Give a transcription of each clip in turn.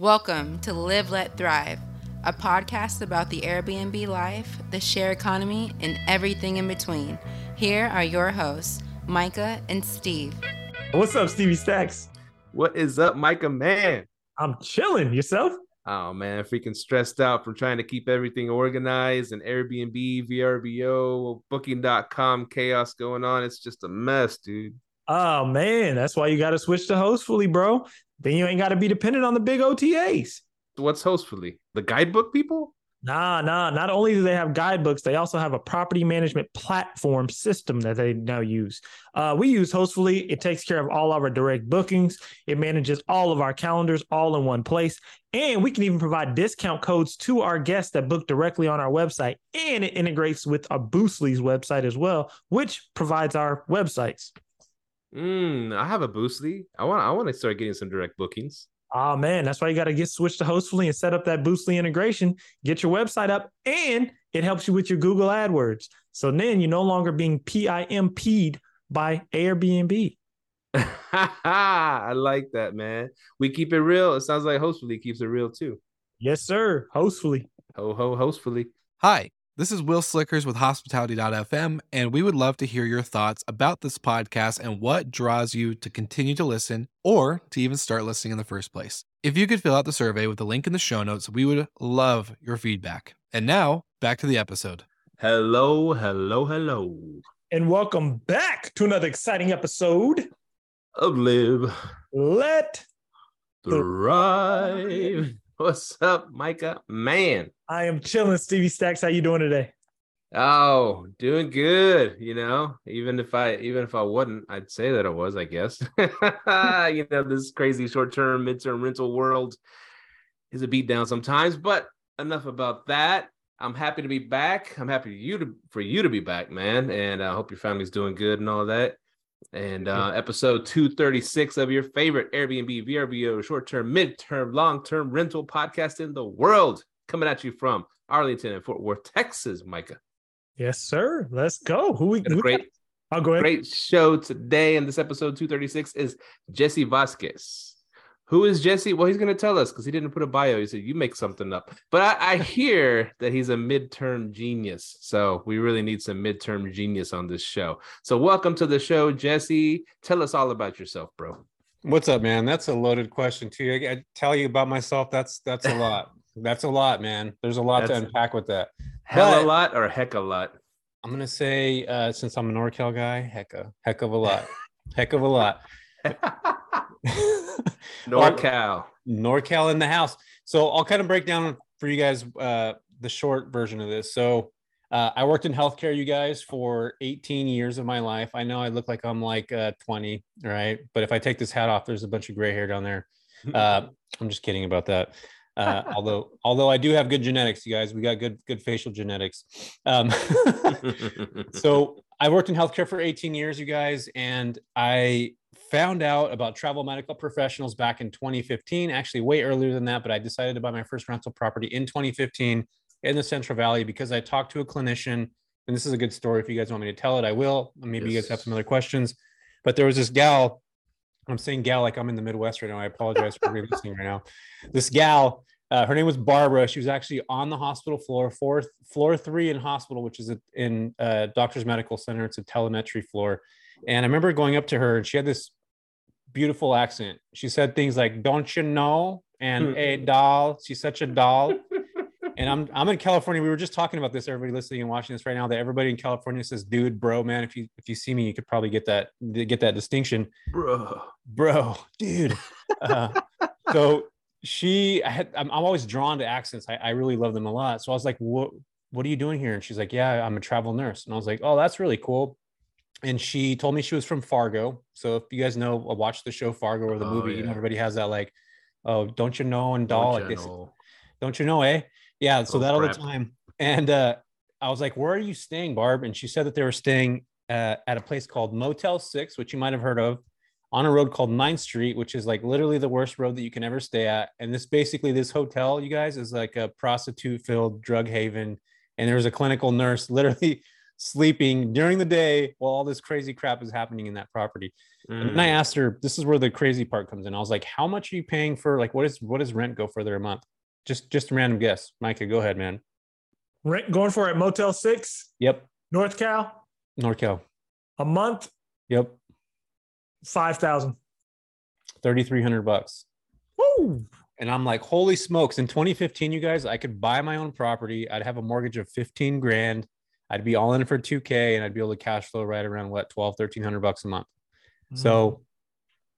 Welcome to Live, Let Thrive, a podcast about the Airbnb life, the share economy, and everything in between. Here are your hosts, Micah and Steve. What's up, Stevie Stacks? What is up, Micah man? I'm chilling. Yourself? Oh man, freaking stressed out from trying to keep everything organized and Airbnb, VRBO, booking.com chaos going on. It's just a mess, dude. Oh man, that's why you got to switch to Hostfully, bro. Then you ain't got to be dependent on the big OTAs. What's Hostfully? The guidebook people? Nah, nah. Not only do they have guidebooks, they also have a property management platform system that they now use. Uh, we use Hostfully. It takes care of all of our direct bookings. It manages all of our calendars all in one place. And we can even provide discount codes to our guests that book directly on our website. And it integrates with our Boostly's website as well, which provides our websites. Mm, I have a Boostly. I want I want to start getting some direct bookings. Oh man, that's why you got to get switched to Hostfully and set up that Boostly integration. Get your website up, and it helps you with your Google AdWords. So then you're no longer being PIMP'd by Airbnb. I like that, man. We keep it real. It sounds like Hostfully keeps it real too. Yes, sir. Hostfully. Ho ho hostfully. Hi, this is Will Slickers with Hospitality.fm, and we would love to hear your thoughts about this podcast and what draws you to continue to listen or to even start listening in the first place. If you could fill out the survey with the link in the show notes, we would love your feedback. And now, back to the episode. Hello, hello, hello. And welcome back to another exciting episode. Of live, Let thrive. What's up, Micah? Man. I am chilling. Stevie Stacks, how you doing today? Oh, doing good. You know, even if I even if I wouldn't, I'd say that I was. I guess. you know, this crazy short term, midterm rental world is a beatdown sometimes. But enough about that. I'm happy to be back. I'm happy you to for you to be back, man. And I hope your family's doing good and all that. And uh, episode 236 of your favorite Airbnb, VRBO, short term, mid-term, long-term rental podcast in the world, coming at you from Arlington and Fort Worth, Texas, Micah. Yes, sir. Let's go. Who we Got who- great I'll oh, go ahead. Great show today. And this episode 236 is Jesse Vasquez. Who is Jesse? Well, he's going to tell us because he didn't put a bio. He said, You make something up. But I, I hear that he's a midterm genius. So we really need some midterm genius on this show. So welcome to the show, Jesse. Tell us all about yourself, bro. What's up, man? That's a loaded question too. I, I tell you about myself. That's that's a lot. That's a lot, man. There's a lot That's- to unpack with that. Hell But- a lot or heck a lot? I'm gonna say, uh, since I'm a NorCal guy, heck a heck of a lot, heck of a lot. NorCal. NorCal in the house. So I'll kind of break down for you guys uh, the short version of this. So uh, I worked in healthcare, you guys, for 18 years of my life. I know I look like I'm like uh, 20, right? But if I take this hat off, there's a bunch of gray hair down there. Uh, I'm just kidding about that. Uh, although, although I do have good genetics, you guys, we got good, good facial genetics. Um, so I worked in healthcare for 18 years, you guys, and I found out about travel medical professionals back in 2015, actually way earlier than that, but I decided to buy my first rental property in 2015 in the Central Valley because I talked to a clinician, and this is a good story. If you guys want me to tell it, I will. Maybe you guys have some other questions. But there was this gal, I'm saying gal like I'm in the Midwest right now. I apologize for re-listening right now. This gal, uh, her name was Barbara. She was actually on the hospital floor, floor, floor three in hospital, which is a- in uh, Doctor's Medical Center. It's a telemetry floor. And I remember going up to her, and she had this beautiful accent. She said things like, "Don't you know?" and "Hey, doll." She's such a doll. and I'm I'm in California. We were just talking about this. Everybody listening and watching this right now, that everybody in California says, "Dude, bro, man." If you if you see me, you could probably get that get that distinction Bro. bro, dude. Uh, so she, I had, I'm, I'm always drawn to accents. I, I really love them a lot. So I was like, what, what are you doing here? And she's like, yeah, I'm a travel nurse. And I was like, oh, that's really cool. And she told me she was from Fargo. So if you guys know, uh, watch the show Fargo or the Oh, movie, you know, everybody has that like, oh, don't you know? And doll, like this, don't you know, eh? Yeah. So Oh, that all the time. And uh, I was like, where are you staying, Barb? And she said that they were staying uh, at a place called Motel Six, which you might have heard of, on a road called 9th Street, which is like literally the worst road that you can ever stay at. And this basically, this hotel, you guys, is like a prostitute filled drug haven. And there's a clinical nurse literally sleeping during the day while all this crazy crap is happening in that property. And then I asked her, this is where the crazy part comes in. I was like, how much are you paying for like what is what does rent go for there a month? Just just a random guess. Micah, go ahead, man. Rent going for it at Motel Six, Yep. North Cal, North Cal. a month, Yep. five thousand. 3,300 bucks. Woo! And I'm like, holy smokes. In 2015, you guys, I could buy my own property. I'd have a mortgage of 15 grand. I'd be all in for 2K and I'd be able to cash flow right around what, 12, 1300 bucks a month. Mm. So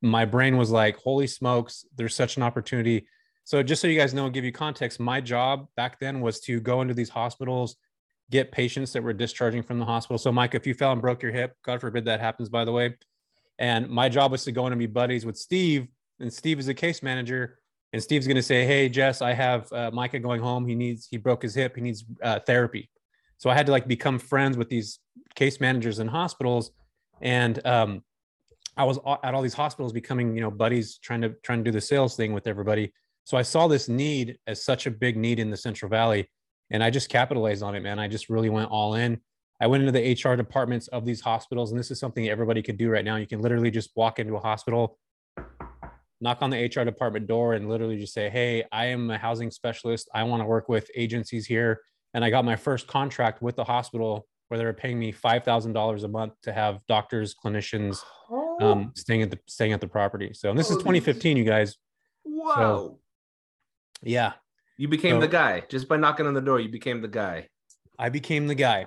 my brain was like, holy smokes, there's such an opportunity. So just so you guys know, give you context, my job back then was to go into these hospitals, get patients that were discharging from the hospital. So Mike, if you fell and broke your hip, God forbid that happens, by the way. And my job was to go in and be buddies with Steve, and Steve is a case manager. And Steve's going to say, "Hey, Jess, I have uh, Micah going home. He needs he broke his hip. He needs uh, therapy." So I had to like become friends with these case managers in hospitals, and um, I was at all these hospitals becoming you know buddies, trying to trying to do the sales thing with everybody. So I saw this need as such a big need in the Central Valley, and I just capitalized on it, man. I just really went all in. I went into the HR departments of these hospitals, and this is something everybody could do right now. You can literally just walk into a hospital, knock on the HR department door, and literally just say, "Hey, I am a housing specialist. I want to work with agencies here." And I got my first contract with the hospital where they were paying me five thousand dollars a month to have doctors, clinicians um, staying at the staying at the property. So and this is Oh. 2015, you guys. Wow. Yeah, you became So- the guy just by knocking on the door. You became the guy. I became the guy.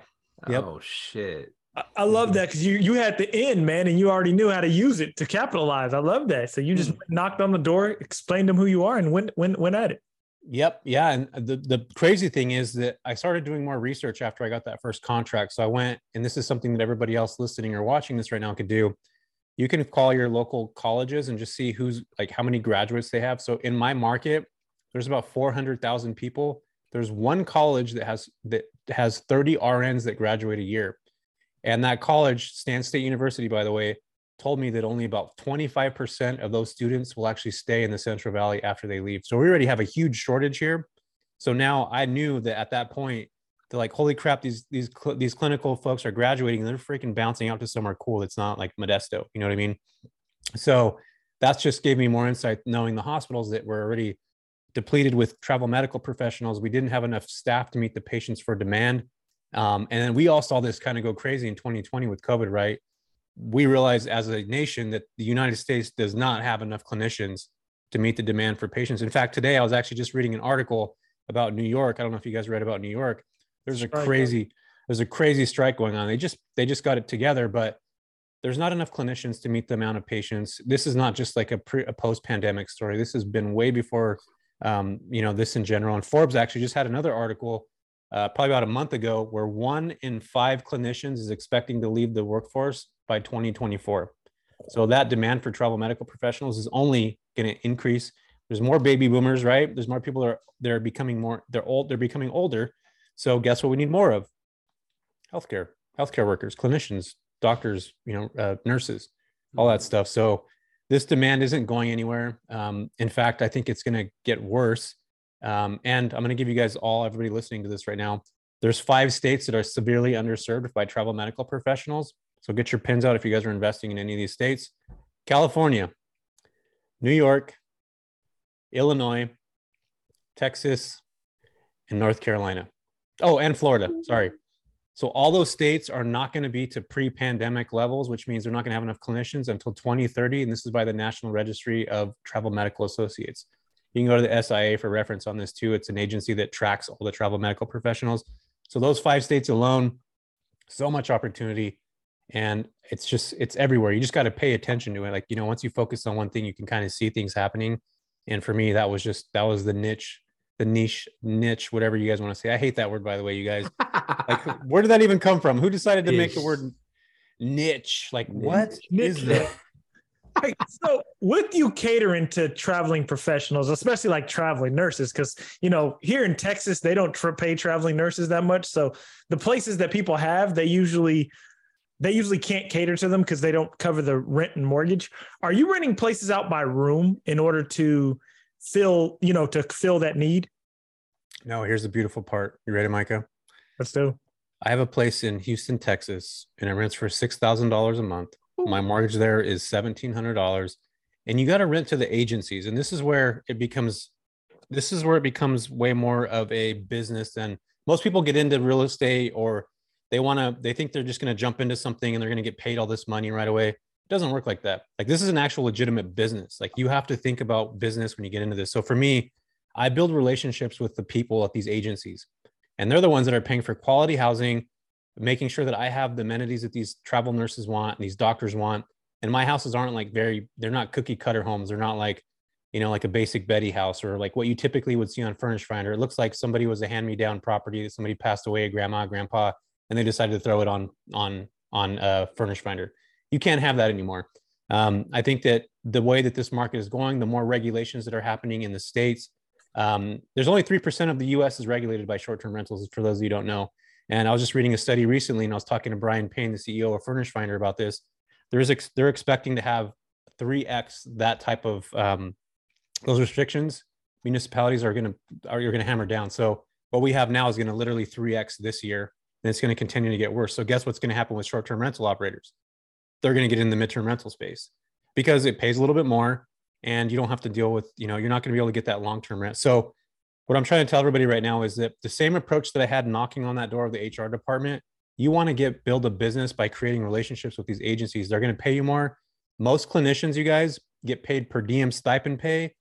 Yep. Oh shit. I, I love that because you you had the end, man, and you already knew how to use it to capitalize. I love that. So you just hmm. knocked on the door, explained them who you are, and went went went at it. Yep. Yeah. And the, the crazy thing is that I started doing more research after I got that first contract. So I went, and this is something that everybody else listening or watching this right now could do. You can call your local colleges and just see who's like how many graduates they have. So in my market, there's about 400,000 people. There's one college that has that has 30 RNs that graduate a year. And that college, Stan State University, by the way, told me that only about 25% of those students will actually stay in the Central Valley after they leave. So we already have a huge shortage here. So now I knew that at that point, they're like, holy crap, these these cl- these clinical folks are graduating and they're freaking bouncing out to somewhere cool. It's not like Modesto, you know what I mean? So that's just gave me more insight knowing the hospitals that were already depleted with travel medical professionals. We didn't have enough staff to meet the patients for demand. Um, and then we all saw this kind of go crazy in 2020 with COVID, right? We realized as a nation that the United States does not have enough clinicians to meet the demand for patients. In fact, today I was actually just reading an article about New York. I don't know if you guys read about New York. There's a crazy, there's a crazy strike going on. They just they just got it together, but there's not enough clinicians to meet the amount of patients. This is not just like a pre a post-pandemic story. This has been way before um, you know, this in general. And Forbes actually just had another article uh, probably about a month ago where one in five clinicians is expecting to leave the workforce by 2024. So that demand for travel medical professionals is only going to increase. There's more baby boomers, right? There's more people that are they're becoming more they're old they're becoming older. So guess what we need more of? Healthcare, healthcare workers, clinicians, doctors, you know, uh, nurses, all that stuff. So this demand isn't going anywhere. Um, in fact, I think it's going to get worse. Um, and I'm going to give you guys all, everybody listening to this right now, there's five states that are severely underserved by travel medical professionals. So get your pins out if you guys are investing in any of these states. California, New York, Illinois, Texas, and North Carolina. Oh, and Florida. Sorry. So all those states are not going to be to pre-pandemic levels, which means they're not going to have enough clinicians until 2030. And this is by the National Registry of Travel Medical Associates. You can go to the SIA for reference on this too. It's an agency that tracks all the travel medical professionals. So those five states alone, so much opportunity. And it's just, it's everywhere. You just got to pay attention to it. Like, you know, once you focus on one thing, you can kind of see things happening. And for me, that was just, that was the niche, the niche, niche, whatever you guys want to say. I hate that word, by the way, you guys. Like, where did that even come from? Who decided to make the word niche? Like, what is Niche. that? Hey, so with you catering to traveling professionals, especially like traveling nurses, because you know here in Texas they don't pay traveling nurses that much. So the places that people have, they usually they usually can't cater to them because they don't cover the rent and mortgage. Are you renting places out by room in order to fill, you know, to fill that need? No, here's the beautiful part. You ready, Micah? Let's do. I have a place in Houston, Texas, and it rents for six thousand dollars a month. My mortgage there is seventeen hundred dollars, and you got to rent to the agencies. And this is where it becomes, this is where it becomes way more of a business than most people get into real estate or they want to. They think they're just going to jump into something and they're going to get paid all this money right away. It doesn't work like that. Like this is an actual legitimate business. Like you have to think about business when you get into this. So for me, I build relationships with the people at these agencies, and they're the ones that are paying for quality housing making sure that I have the amenities that these travel nurses want and these doctors want. And my houses aren't like very, they're not cookie cutter homes. They're not like, you know, like a basic Betty house or like what you typically would see on Furnish Finder. It looks like somebody was a hand me down property that somebody passed away, a grandma, grandpa, and they decided to throw it on on on uh, Furnish Finder. You can't have that anymore. Um, I think that the way that this market is going, the more regulations that are happening in the states, um, there's only three percent of the U.S. is regulated by short-term rentals. For those of you don't know, and I was just reading a study recently, and I was talking to Brian Payne, the CEO of Furnish Finder, about this. There is ex- they're expecting to have three x that type of um, those restrictions. Municipalities are going to are you're going to hammer down. So what we have now is going to literally three x this year, and it's going to continue to get worse. So guess what's going to happen with short term rental operators? They're going to get in the midterm rental space because it pays a little bit more, and you don't have to deal with you know you're not going to be able to get that long term rent. So what I'm trying to tell everybody right now is that the same approach that I had knocking on that door of the HR department, you want to get build a business by creating relationships with these agencies. They're going to pay you more. Most clinicians, you guys, get paid per diem stipend pay.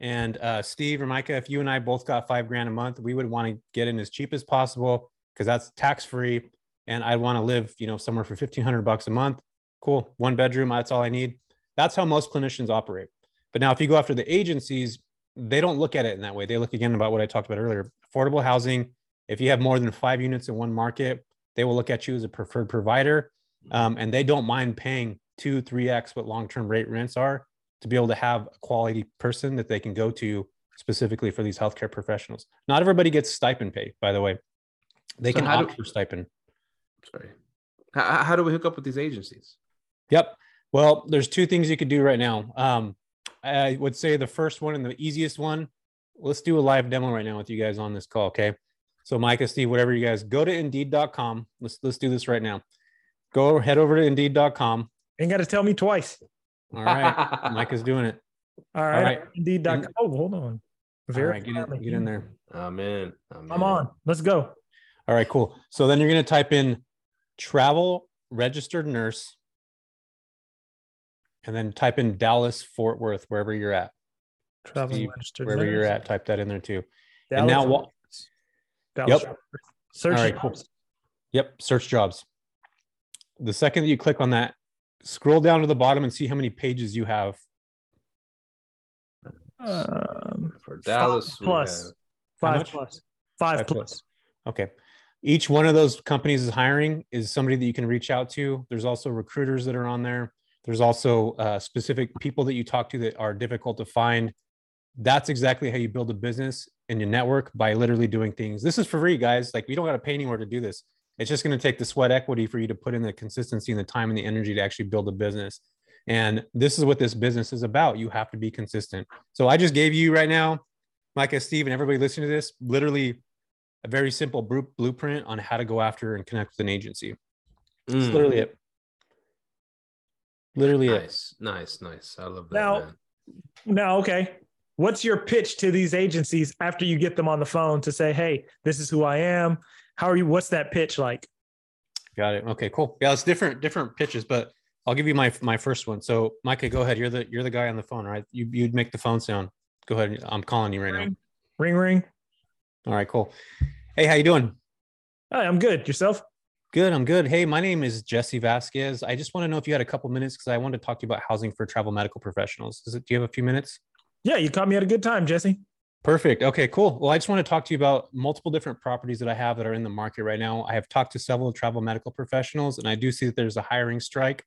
And uh, Steve or Micah, if you and I both got five grand a month, we would want to get in as cheap as possible because that's tax free. And I'd want to live, you know, somewhere for fifteen hundred bucks a month. Cool, one bedroom. That's all I need. That's how most clinicians operate. But now, if you go after the agencies, they don't look at it in that way. They look again about what I talked about earlier. Affordable housing. If you have more than five units in one market, they will look at you as a preferred provider, um, and they don't mind paying two, three x what long-term rate rents are to be able to have a quality person that they can go to specifically for these healthcare professionals. Not everybody gets stipend pay, by the way. They So can opt do- for stipend. Sorry. How, how do we hook up with these agencies? Yep. Well, there's two things you could do right now. Um, I would say the first one and the easiest one. Let's do a live demo right now with you guys on this call. Okay. So Micah, Steve, whatever you guys go to indeed.com. Let's let's do this right now. Go head over to indeed.com. Ain't got to tell me twice. All right. Micah's doing it. All right. right. Indeed.com. Oh, hold on. All Very right, get in, get in there. I'm in. I'm, I'm in. on. Let's go. All right, cool. So then you're going to type in travel registered nurse and then type in Dallas, Fort Worth, wherever you're at. Travel Steve, registered Wherever you're at, type that in there too. Dallas, and now what? Dallas. Yep. Search All right, cool. jobs. Yep, search jobs. The second that you click on that, scroll down to the bottom and see how many pages you have. Um, For Dallas, Five we plus. have- How five plus. Five Five plus. Okay. Each one of those companies is hiring is somebody that you can reach out to. There's also recruiters that are on there. There's also uh, specific people that you talk to that are difficult to find. That's exactly how you build a business and your network by literally doing things. This is for free, guys. Like we don't got to pay anywhere to do this. It's just going to take the sweat equity for you to put in the consistency and the time and the energy to actually build a business. And this is what this business is about. You have to be consistent. So I just gave you right now, Micah, Steve, and everybody listening to this, literally a very simple blueprint on how to go after and connect with an agency. That's Mm, literally it. Literally it. nice, nice, nice. I love that. Now- man. Now, okay. What's your pitch to these agencies after you get them on the phone to say, hey, this is who I am? How are you? What's that pitch like? Got it. Okay, cool. Yeah, it's different different pitches, but I'll give you my my first one. So, Micah, go ahead. You're the you're the guy on the phone, right? You you'd make the phone sound. Go ahead. I'm calling you right now. Ring, ring, ring. All right, cool. Hey, how you doing? Hi, I'm good. Yourself? Good. I'm good. Hey, my name is Jesse Vasquez. I just want to know if you had a couple minutes because I wanted to talk to you about housing for travel medical professionals. Is it? Do you have a few minutes? Yeah, you caught me at a good time, Jesse. Perfect. Okay, cool. Well, I just want to talk to you about multiple different properties that I have that are in the market right now. I have talked to several travel medical professionals, and I do see that there's a hiring strike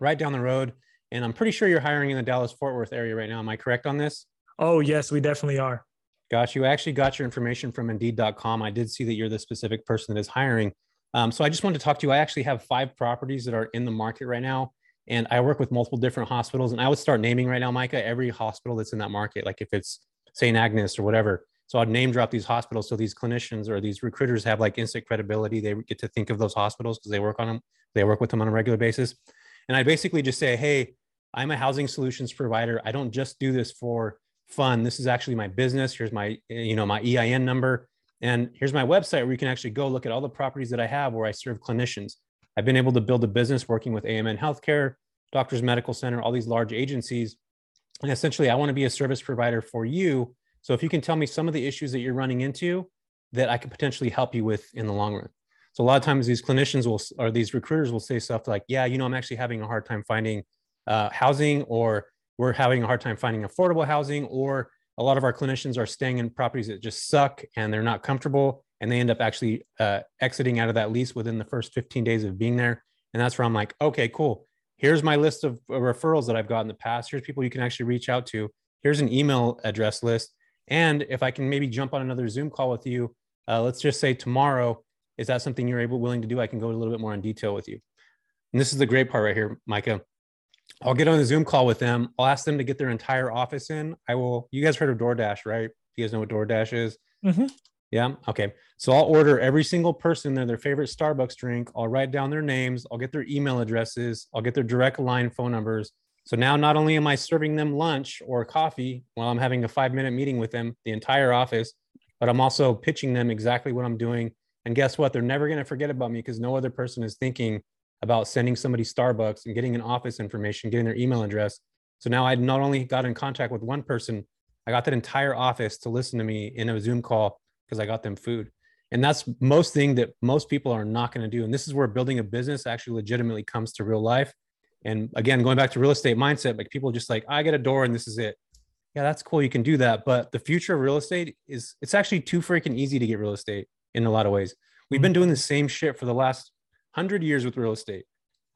right down the road. And I'm pretty sure you're hiring in the Dallas Fort Worth area right now. Am I correct on this? Oh, yes, we definitely are. Got you. I actually got your information from Indeed.com. I did see that you're the specific person that is hiring. Um, so I just wanted to talk to you. I actually have five properties that are in the market right now, and I work with multiple different hospitals. And I would start naming right now, Micah, every hospital that's in that market. Like if it's St. Agnes or whatever. So I'd name drop these hospitals so these clinicians or these recruiters have like instant credibility. They get to think of those hospitals because they work on them. They work with them on a regular basis. And I basically just say, hey, I'm a housing solutions provider. I don't just do this for fun. This is actually my business. Here's my, you know, my EIN number. And here's my website where you can actually go look at all the properties that I have where I serve clinicians. I've been able to build a business working with AMN Healthcare, Doctors Medical Center, all these large agencies. And essentially, I want to be a service provider for you. So if you can tell me some of the issues that you're running into that I could potentially help you with in the long run. So a lot of times these clinicians will, or these recruiters will say stuff like, yeah, you know, I'm actually having a hard time finding uh, housing, or we're having a hard time finding affordable housing, or a lot of our clinicians are staying in properties that just suck and they're not comfortable and they end up actually uh, exiting out of that lease within the first 15 days of being there. And that's where I'm like, okay, cool. Here's my list of uh, referrals that I've got in the past. Here's people you can actually reach out to. Here's an email address list. And if I can maybe jump on another Zoom call with you, uh, let's just say tomorrow, is that something you're able willing to do? I can go a little bit more in detail with you. And this is the great part right here, Micah. I'll get on a Zoom call with them. I'll ask them to get their entire office in. I will. You guys heard of DoorDash, right? You guys know what DoorDash is? Mhm. Yeah. Okay. So I'll order every single person their their favorite Starbucks drink. I'll write down their names. I'll get their email addresses. I'll get their direct line phone numbers. So now not only am I serving them lunch or coffee while I'm having a five minute meeting with them, the entire office, but I'm also pitching them exactly what I'm doing. And guess what? They're never going to forget about me because no other person is thinking about sending somebody Starbucks and getting an office information, getting their email address. So now I not only got in contact with one person, I got that entire office to listen to me in a Zoom call because I got them food. And that's most thing that most people are not going to do. And this is where building a business actually legitimately comes to real life. And again, going back to real estate mindset, like people just like, I get a door and this is it. Yeah, that's cool. You can do that. But the future of real estate is it's actually too freaking easy to get real estate in a lot of ways. We've been mm-hmm. doing the same shit for the last hundred years with real estate.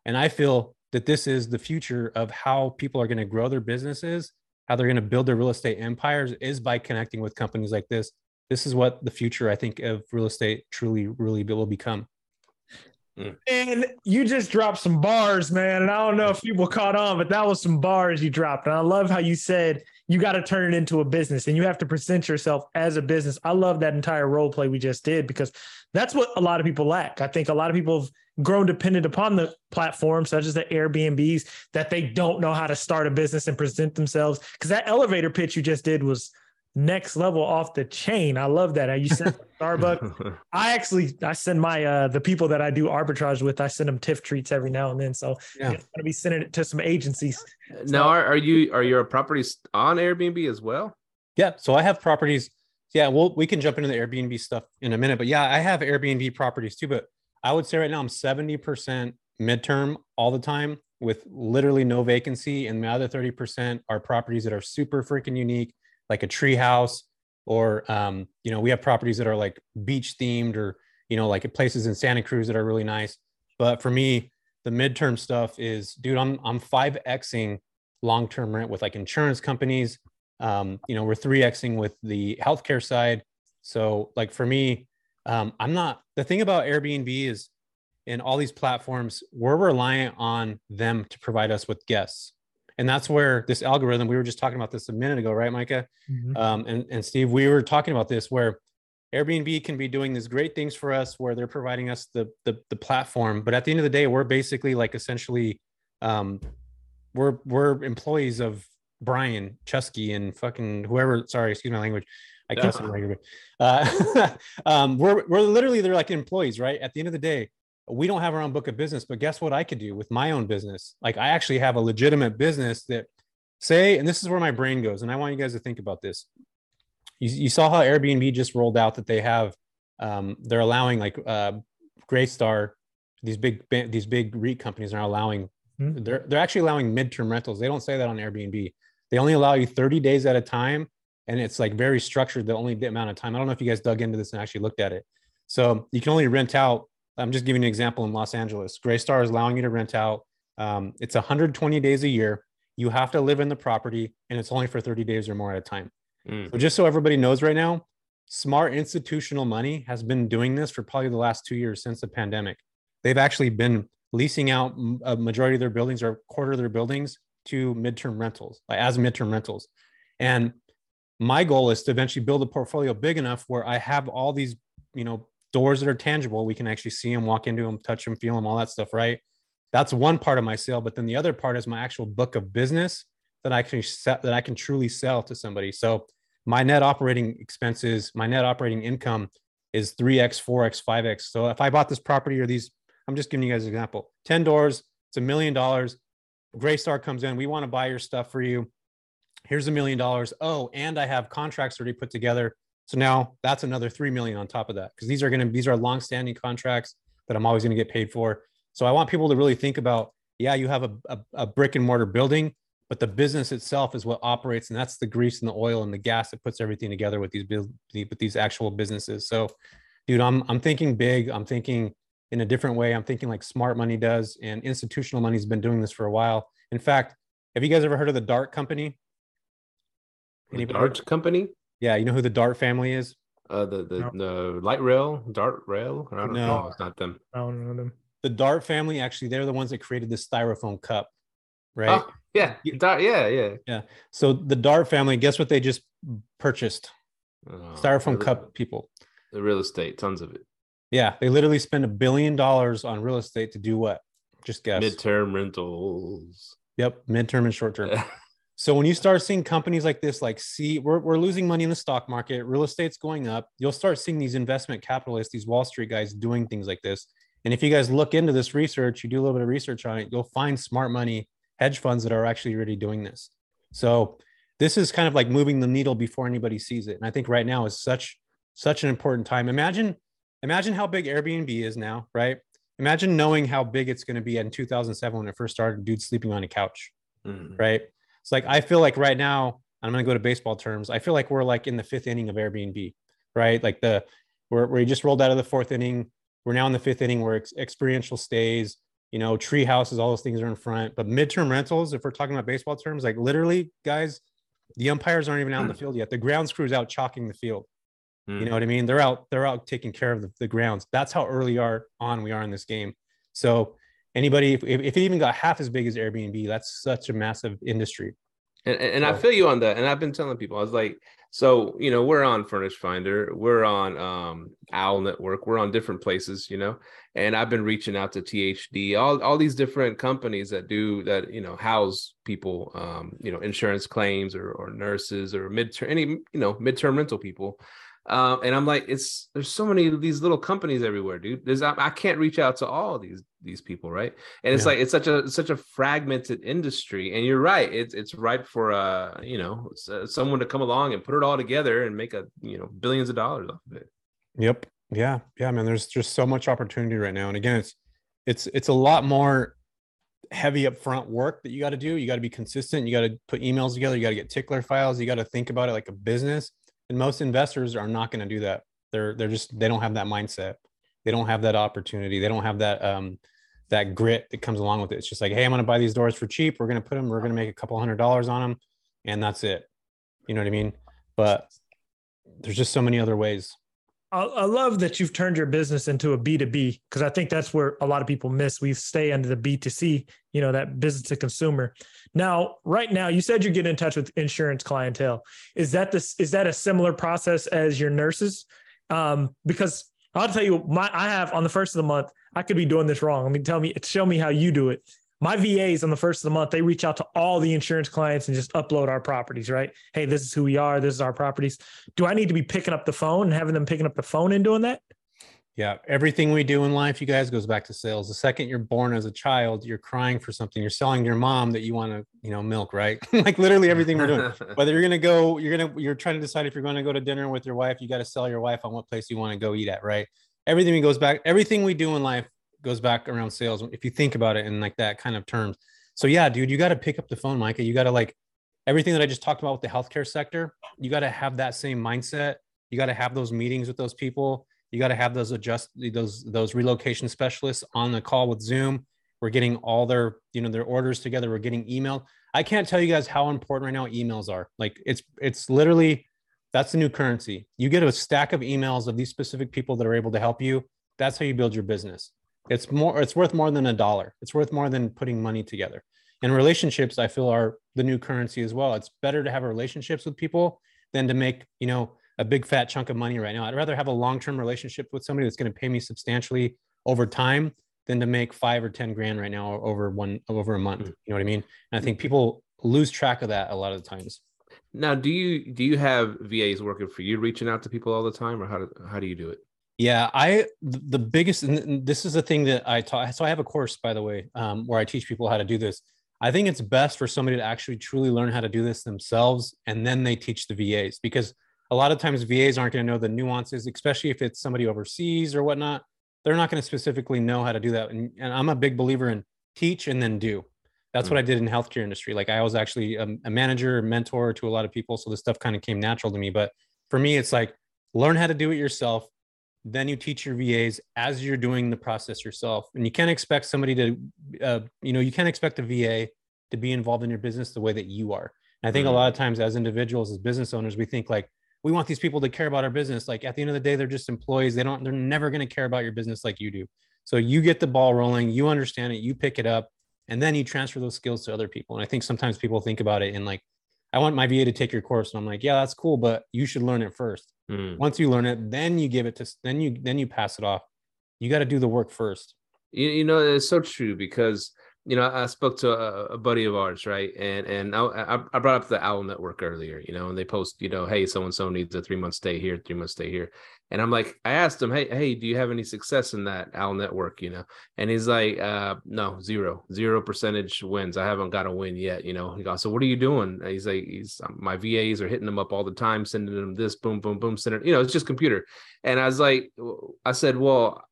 And I feel that this is the future of how people are going to grow their businesses, how they're going to build their real estate empires is by connecting with companies like this. This is what the future, I think, of real estate truly, really will become. And you just dropped some bars, man. And I don't know if people caught on, but that was some bars you dropped. And I love how you said you got to turn it into a business and you have to present yourself as a business. I love that entire role play we just did because that's what a lot of people lack. I think a lot of people have grown dependent upon the platforms such as the Airbnbs that they don't know how to start a business and present themselves. Because that elevator pitch you just did was next level off the chain. I love that. You sent Starbucks. I actually I send my uh the people that I do arbitrage with, I send them TIFF treats every now and then. So Yeah. I'm gonna be sending it to some agencies. now, are, are you are your properties on Airbnb as well? Yeah. So I have properties. Yeah. Well, we can jump into the Airbnb stuff in a minute. But yeah, I have Airbnb properties too. But I would say right now I'm 70% midterm all the time with literally no vacancy. And the other 30% are properties that are super freaking unique, like a tree house, or um, you know, we have properties that are like beach themed or you know, like places in Santa Cruz that are really nice. But for me, the midterm stuff is, dude, I'm I'm five xing long term rent with like insurance companies. Um, you know, we're three xing with the healthcare side. So like for me, um, I'm not the thing about Airbnb is in all these platforms, we're reliant on them to provide us with guests. And that's where this algorithm, we were just talking about this a minute ago, right, Micah? um, and, and Steve, we were talking about this where Airbnb can be doing these great things for us where they're providing us the, the, the platform. But at the end of the day, we're basically like essentially um, we're we're employees of Brian Chesky and fucking whoever, sorry, excuse my language. I language. Uh, um, we're we're literally they're like employees, right? At the end of the day, we don't have our own book of business, but guess what I could do with my own business? Like I actually have a legitimate business that say, and this is where my brain goes, and I want you guys to think about this. You, you saw how Airbnb just rolled out that they have, um, they're allowing like uh, Greystar, these big these big REIT companies are allowing, Mhm. they're they're actually allowing midterm rentals. They don't say that on Airbnb. They only allow you 30 days at a time, and it's like very structured. The only amount of time. I don't know if you guys dug into this and actually looked at it. So you can only rent out. I'm just giving you an example in Los Angeles. Greystar is allowing you to rent out. Um, it's 120 days a year. You have to live in the property, and it's only for 30 days or more at a time. Mm. So just so everybody knows right now, smart institutional money has been doing this for probably the last two years since the pandemic. They've actually been leasing out a majority of their buildings or a quarter of their buildings to midterm rentals, like as midterm rentals. And my goal is to eventually build a portfolio big enough where I have all these, you know, doors that are tangible. We can actually see them, walk into them, touch them, feel them, all that stuff, right? that's one part of my sale. But then the other part is my actual book of business that I can set that I can truly sell to somebody. So my net operating expenses, my net operating income is 3x, 4x, 5x. So if I bought this property or these, I'm just giving you guys an example 10 doors, it's a million dollars. Greystar comes in, we want to buy your stuff for you. Here's a million dollars. Oh, and I have contracts already put together. So now that's another 3 million on top of that because these are going to, these are long standing contracts that I'm always going to get paid for. So I want people to really think about, yeah, you have a, a, a brick and mortar building, but the business itself is what operates and that's the grease and the oil and the gas that puts everything together with these with these actual businesses. So dude i'm i'm thinking big. I'm thinking in a different way. I'm thinking like smart money does and institutional money's been doing this for a while. In fact have you guys ever heard of the dart company? Anybody? dart company yeah you know who the dart family is uh the the, no. the light rail dart rail i don't no. know it's not them i don't know them the dart family actually they're the ones that created the styrofoam cup right oh yeah, Dart, yeah, yeah, yeah. So the Dart family, guess what they just purchased? Oh, Styrofoam cup people. The real estate, tons of it. Yeah, they literally spend a billion dollars on real estate to do what? Just guess. Midterm rentals. Yep, midterm and short term. so when you start seeing companies like this, like see, we're, we're losing money in the stock market, real estate's going up. You'll start seeing these investment capitalists, these Wall Street guys doing things like this. And if you guys look into this research, you do a little bit of research on it, you'll find smart money hedge funds that are actually already doing this. So this is kind of like moving the needle before anybody sees it. And I think right now is such such an important time. Imagine imagine how big Airbnb is now, right? Imagine knowing how big it's going to be in 2007 when it first started, dude sleeping on a couch, mm. right? It's like I feel like right now, I'm going to go to baseball terms. I feel like we're like in the fifth inning of Airbnb, right? Like the we're we just rolled out of the fourth inning. We're now in the fifth inning where experiential stays you know, tree houses, all those things are in front. But midterm rentals, if we're talking about baseball terms, like literally, guys, the umpires aren't even out in the hmm. field yet. The grounds crew's out chalking the field. Mm. You hmm. know what I mean? They're out, they're out taking care of the, the grounds. That's how early are on we are in this game. So anybody, if, if it even got half as big as Airbnb, that's such a massive industry. And, and so, I feel you on that. And I've been telling people, I was like, so you know we're on furnish finder we're on um owl network we're on different places you know and i've been reaching out to thd all, all these different companies that do that you know house people um you know insurance claims or, or nurses or midterm any you know midterm rental people uh, and I'm like, it's there's so many of these little companies everywhere, dude. There's I, I can't reach out to all these these people, right? And it's yeah. like it's such a such a fragmented industry. And you're right, it's it's ripe for uh you know uh, someone to come along and put it all together and make a you know billions of dollars off of it. Yep. Yeah. Yeah, man. There's just so much opportunity right now. And again, it's it's it's a lot more heavy upfront work that you got to do. You got to be consistent. You got to put emails together. You got to get tickler files. You got to think about it like a business and most investors are not going to do that. They're they're just they don't have that mindset. They don't have that opportunity. They don't have that um that grit that comes along with it. It's just like hey i'm going to buy these doors for cheap. We're going to put them we're going to make a couple hundred dollars on them and that's it. You know what i mean? But there's just so many other ways I, I love that you've turned your business into a B2B because I think that's where a lot of people miss. We stay under the B2C, you know, that business to consumer. Now, right now, you said you get in touch with insurance clientele. Is that this is that a similar process as your nurses? Um, because I'll tell you, my I have on the first of the month, I could be doing this wrong. I mean, tell me, show me how you do it my VAs on the first of the month, they reach out to all the insurance clients and just upload our properties, right? Hey, this is who we are. This is our properties. Do I need to be picking up the phone and having them picking up the phone and doing that? Yeah. Everything we do in life, you guys, goes back to sales. The second you're born as a child, you're crying for something. You're selling your mom that you want to, you know, milk, right? like literally everything we're doing. Whether you're going to go, you're going to, you're trying to decide if you're going to go to dinner with your wife, you got to sell your wife on what place you want to go eat at, right? Everything goes back, everything we do in life goes back around sales if you think about it in like that kind of terms. So yeah, dude, you got to pick up the phone, Micah. You got to like everything that I just talked about with the healthcare sector. You got to have that same mindset. You got to have those meetings with those people. You got to have those adjust those those relocation specialists on the call with Zoom. We're getting all their you know their orders together. We're getting email. I can't tell you guys how important right now emails are. Like it's it's literally that's the new currency. You get a stack of emails of these specific people that are able to help you. That's how you build your business. It's more, it's worth more than a dollar. It's worth more than putting money together. And relationships, I feel, are the new currency as well. It's better to have relationships with people than to make, you know, a big fat chunk of money right now. I'd rather have a long-term relationship with somebody that's going to pay me substantially over time than to make five or 10 grand right now over one over a month. Mm. You know what I mean? And I think people lose track of that a lot of the times. Now, do you do you have VAs working for you, reaching out to people all the time, or how do how do you do it? Yeah, I the biggest and this is the thing that I taught. So I have a course, by the way, um, where I teach people how to do this. I think it's best for somebody to actually truly learn how to do this themselves, and then they teach the VAs because a lot of times VAs aren't going to know the nuances, especially if it's somebody overseas or whatnot. They're not going to specifically know how to do that. And, and I'm a big believer in teach and then do. That's what I did in healthcare industry. Like I was actually a, a manager, a mentor to a lot of people, so this stuff kind of came natural to me. But for me, it's like learn how to do it yourself then you teach your VAs as you're doing the process yourself. And you can't expect somebody to, uh, you know, you can't expect a VA to be involved in your business the way that you are. And I think Mhm. a lot of times as individuals, as business owners, we think like, we want these people to care about our business. Like at the end of the day, they're just employees. They don't, they're never going to care about your business like you do. So you get the ball rolling, you understand it, you pick it up, and then you transfer those skills to other people. And I think sometimes people think about it in like, I want my VA to take your course. And I'm like, yeah, that's cool, but you should learn it first Mm. once you learn it then you give it to then you then you pass it off you got to do the work first You, you know, it's so true because you know I spoke to a, a buddy of ours, right? And and I, I brought up the Owl Network earlier, you know, and they post, you know, hey, so and so needs a three month stay here, three month stay here, and I'm like, I asked him, hey, hey, do you have any success in that Owl Network, you know? And he's like, uh, no, zero, zero percentage wins. I haven't got a win yet, you know. He goes, so what are you doing? And he's like, he's my VAs are hitting them up all the time, sending them this, boom, boom, boom, sending, you know, it's just computer. And I was like, I said, well,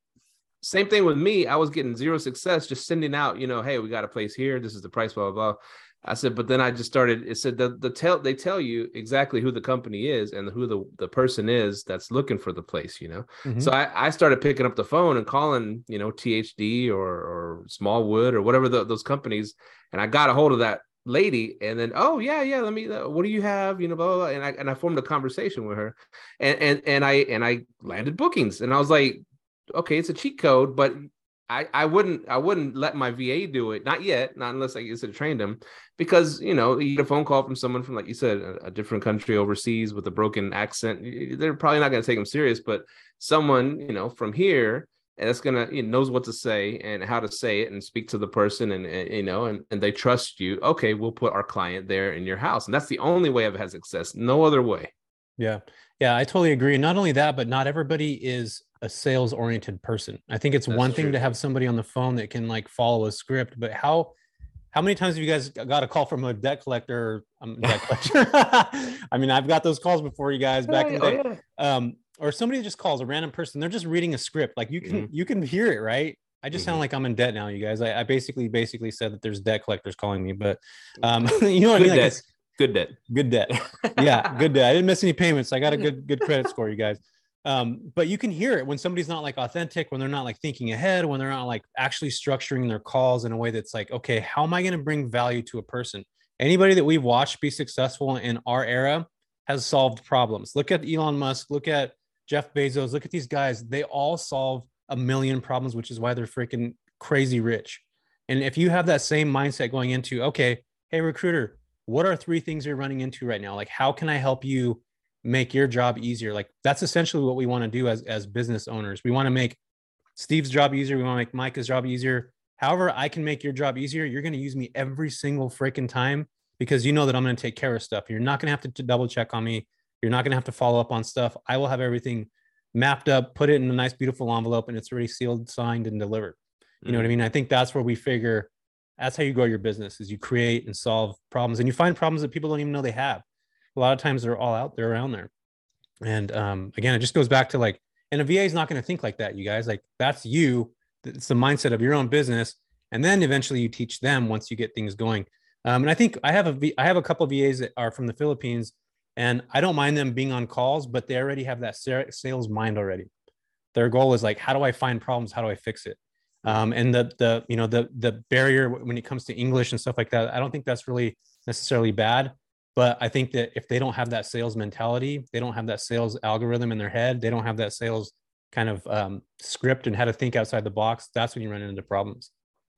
same thing with me. I was getting zero success just sending out, you know, hey, we got a place here. This is the price, blah, blah, blah. I said, but then I just started. It said the the tell they tell you exactly who the company is and who the, the person is that's looking for the place, you know. Mm-hmm. So I, I started picking up the phone and calling, you know, THD or or Smallwood or whatever the, those companies, and I got a hold of that lady, and then oh yeah yeah let me uh, what do you have you know blah, blah, blah. and I and I formed a conversation with her, and and and I and I landed bookings, and I was like, okay, it's a cheat code, but I, I wouldn't I wouldn't let my VA do it. Not yet, not unless I used to trained him. Because you know, you get a phone call from someone from like you said, a, a different country overseas with a broken accent. They're probably not gonna take them serious, but someone, you know, from here and that's gonna you know, knows what to say and how to say it and speak to the person and, and you know and, and they trust you okay we'll put our client there in your house and that's the only way i've had success no other way Yeah. Yeah, I totally agree. Not only that, but not everybody is a sales oriented person. I think it's That's one thing true. to have somebody on the phone that can like follow a script, but how how many times have you guys got a call from a debt collector um, debt collector? I mean, I've got those calls before you guys back in the day. Um, or somebody just calls a random person, they're just reading a script. Like you can you can hear it, right? I just sound Mhm. like I'm in debt now, you guys. I, I basically basically said that there's debt collectors calling me, but um, you know what I Good mean? Like debt. it's- good debt good debt yeah good debt. i didn't miss any payments i got a good good credit score you guys um, but you can hear it when somebody's not like authentic when they're not like thinking ahead when they're not like actually structuring their calls in a way that's like okay how am i going to bring value to a person? Anybody that we've watched be successful in our era has solved problems. Look at elon musk look at jeff bezos look at these guys. They all solve a million problems which is why they're freaking crazy rich. And if you have that same mindset going into okay hey recruiter what are three things you're running into right now? Like how can i help you make your job easier. Like that's essentially what we want to do as as business owners. We want to make steve's job easier. We want to make micah's job easier. However i can make your job easier you're going to use me every single freaking time because you know that i'm going to take care of stuff. You're not going to have to t- double check on me. You're not going to have to follow up on stuff. I will have everything mapped up put it in a nice beautiful envelope and it's already sealed signed and delivered. You know what i mm. mean? I think that's where we figure that's how you grow your business is you create and solve problems and you find problems that people don't even know they have a lot of times they're all out there around there. And um, again it just goes back to like and a va is not going to think like that you guys like that's you it's the mindset of your own business and then eventually you teach them once you get things going. Um, and i think i have a v- i have a couple vas that are from the philippines and i don't mind them being on calls but they already have that sales mind already. Their goal is like how do i find problems? How do i fix it? Um, and the the you know the the barrier when it comes to english and stuff like that i don't think that's really necessarily bad but i think that if they don't have that sales mentality they don't have that sales algorithm in their head they don't have that sales kind of um, script and how to think outside the box that's when you run into problems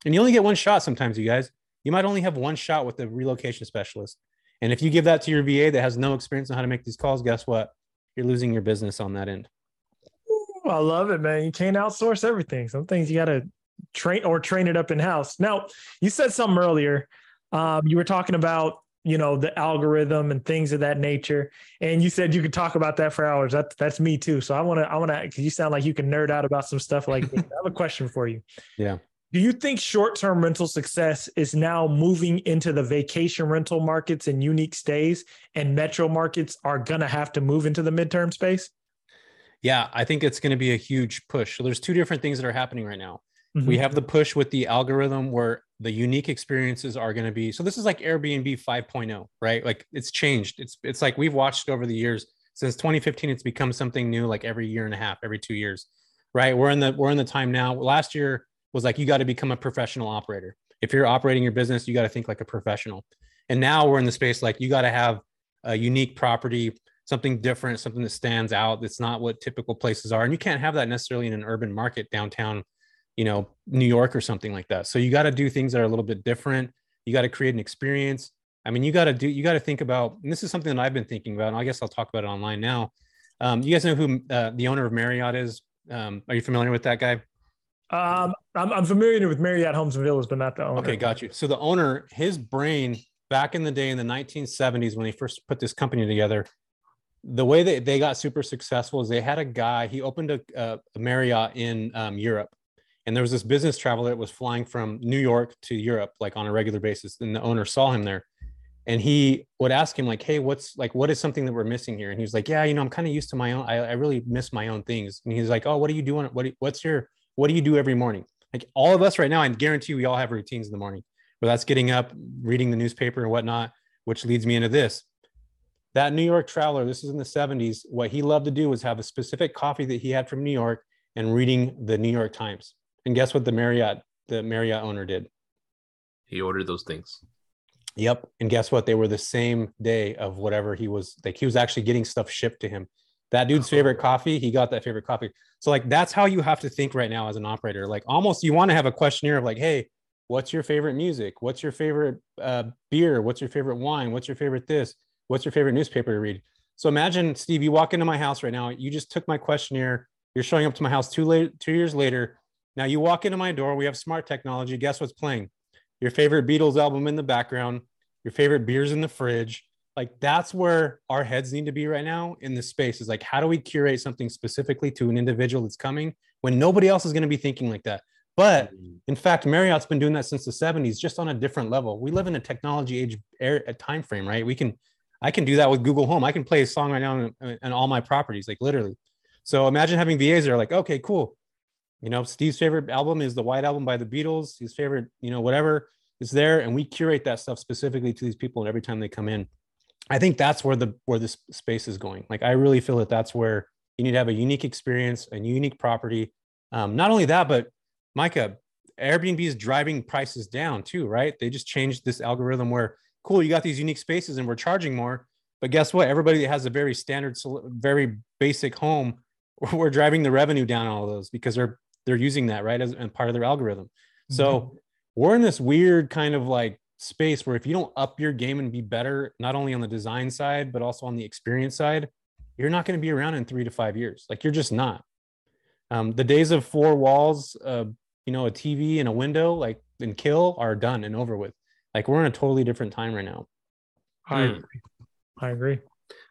and you only get one shot sometimes you guys you might only have one shot with the relocation specialist and if you give that to your va that has no experience on how to make these calls guess what you're losing your business on that end Ooh, I love it, man. You can't outsource everything. Some things you gotta train or train it up in house. Now, you said something earlier. Um, you were talking about you know the algorithm and things of that nature, and you said you could talk about that for hours. That's that's me too. So I want to I want to because you sound like you can nerd out about some stuff like. I have a question for you. Yeah. Do you think short-term rental success is now moving into the vacation rental markets and unique stays, and metro markets are gonna have to move into the midterm space? Yeah, I think it's going to be a huge push. So there's two different things that are happening right now. Mhm. We have the push with the algorithm where the unique experiences are going to be. So this is like Airbnb 5.0, right? Like it's changed. It's it's like we've watched over the years since 2015. It's become something new, like every year and a half, every two years, right? We're in the we're in the time now. Last year was like you got to become a professional operator. If you're operating your business, you got to think like a professional. And now we're in the space like you got to have a unique property, something different, something that stands out. That's not what typical places are, and you can't have that necessarily in an urban market downtown you know new york or something like that. So you got to do things that are a little bit different. You got to create an experience. I mean you got to do you got to think about and this is something that i've been thinking about and i guess i'll talk about it online now. Um, you guys know who uh, the owner of marriott is? Um, are you familiar with that guy? Um, I'm, I'm familiar with Marriott Homes and Villas, but not the owner. okay got you. So the owner his brain back in the day in the 1970s when they first put this company together the way that they got super successful is they had a guy he opened a, a, a marriott in um, europe and there was this business traveler that was flying from New York to Europe like on a regular basis and the owner saw him there. And he would ask him like hey what's like what is something that we're missing here? And he was like yeah you know I'm kind of used to my own I, I really miss my own things. And he's like oh what are you doing? What what's your what do you do every morning? Like all of us right now I guarantee we all have routines in the morning where that's getting up reading the newspaper and whatnot which leads me into this. That New York traveler this is in the 70s what he loved to do was have a specific coffee that he had from New York and reading the New York Times and guess what the Marriott, the Marriott owner did? He ordered those things. Yep. And guess what? They were the same day of whatever he was like. He was actually getting stuff shipped to him. That dude's favorite coffee, he got that favorite coffee. So like that's how you have to think right now as an operator. Like almost you want to have a questionnaire of like, hey, what's your favorite music? What's your favorite uh, beer? What's your favorite wine? What's your favorite this? What's your favorite newspaper to read? So imagine, Steve, you walk into my house right now. You just took my questionnaire. You're showing up to my house two late, two years later. Now you walk into my door. We have smart technology. Guess what's playing? Your favorite Beatles album in the background. Your favorite beers in the fridge. Like that's where our heads need to be right now in this space. Is like, how do we curate something specifically to an individual that's coming when nobody else is going to be thinking like that? But in fact, Marriott's been doing that since the 70s, just on a different level. We live in a technology age air, a time frame, right? We can, I can do that with Google Home. I can play a song right now on all my properties, like literally. So imagine having VAs that are like, okay, cool. You know, Steve's favorite album is the White Album by the Beatles. His favorite, you know, whatever is there, and we curate that stuff specifically to these people And every time they come in. I think that's where the where this space is going. Like, I really feel that that's where you need to have a unique experience, a unique property. Um, not only that, but Micah, Airbnb is driving prices down too, right? They just changed this algorithm where, cool, you got these unique spaces and we're charging more. But guess what? Everybody that has a very standard, very basic home, we're driving the revenue down all those because they're they're using that right as and part of their algorithm. So Mhm. we're in this weird kind of like space where if you don't up your game and be better, not only on the design side but also on the experience side, you're not going to be around in three to five years. Like you're just not. Um, the days of four walls, uh, you know, a TV and a window, like and kill, are done and over with. Like we're in a totally different time right now. I agree. I agree.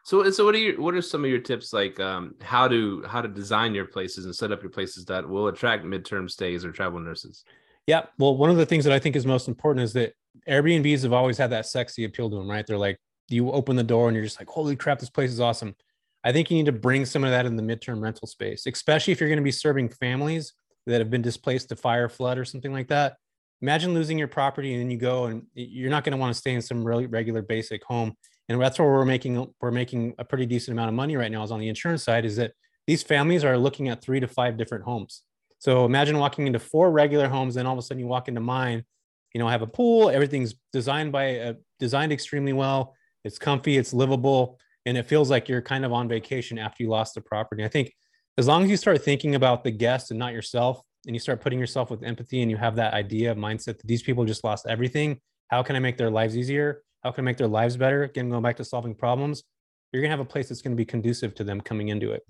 So, so what are your what are some of your tips like um, how to how to design your places and set up your places that will attract midterm stays or travel nurses? Yeah. Well, one of the things that I think is most important is that Airbnbs have always had that sexy appeal to them, right? They're like, you open the door and you're just like, holy crap, this place is awesome. I think you need to bring some of that in the midterm rental space, especially if you're going to be serving families that have been displaced to fire, flood, or something like that. Imagine losing your property and then you go and you're not going to want to stay in some really regular basic home. And that's where we're making we're making a pretty decent amount of money right now is on the insurance side is that these families are looking at three to five different homes. So imagine walking into four regular homes, then all of a sudden you walk into mine. You know, I have a pool. Everything's designed by uh, designed extremely well. It's comfy. It's livable, and it feels like you're kind of on vacation after you lost the property. I think as long as you start thinking about the guest and not yourself, and you start putting yourself with empathy, and you have that idea of mindset that these people just lost everything. How can I make their lives easier? How can I make their lives better? Again, going back to solving problems, you're gonna have a place that's going to be conducive to them coming into it.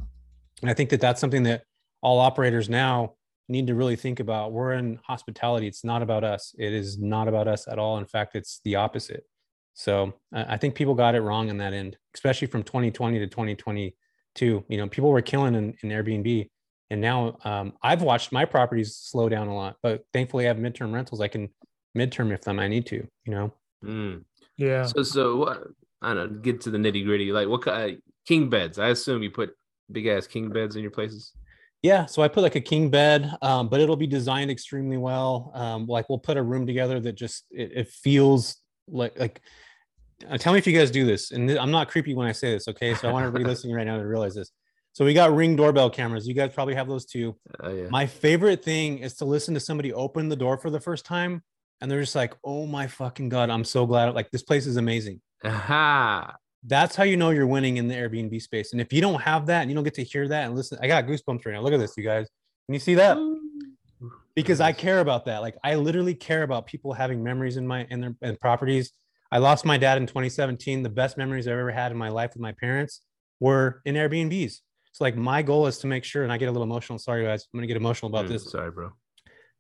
And I think that that's something that all operators now need to really think about we're in hospitality. It's not about us. It is not about us at all. In fact, it's the opposite. So I I think people got it wrong in that end, especially from 2020 to 2022. You know, people were killing in, in Airbnb. And now um, I've watched my properties slow down a lot, but thankfully I have midterm rentals. I can midterm if them I need to, you know? Mm. Yeah. So so what? I don't know. Get to the nitty gritty. Like what kind? King beds. I assume you put big ass king beds in your places. Yeah, so I put like a king bed, um, but it'll be designed extremely well. Um, like we'll put a room together that just it, it feels like like. Uh, tell me if you guys do this, and th- I'm not creepy when I say this. Okay, so I want everybody listening right now to realize this. So we got ring doorbell cameras. You guys probably have those too. Oh yeah. My favorite thing is to listen to somebody open the door for the first time, and they're just like, "Oh my fucking god, I'm so glad! Like this place is amazing." Aha. That's how you know you're winning in the Airbnb space. And if you don't have that and you don't get to hear that and listen, I got goosebumps right now. Look at this, you guys. Can you see that? Because I care about that. Like I literally care about people having memories in my in their in properties. I lost my dad in 2017. The best memories I've ever had in my life with my parents were in Airbnbs. So like my goal is to make sure, and I get a little emotional. Sorry guys, I'm gonna get emotional about Mm, this Sorry, bro.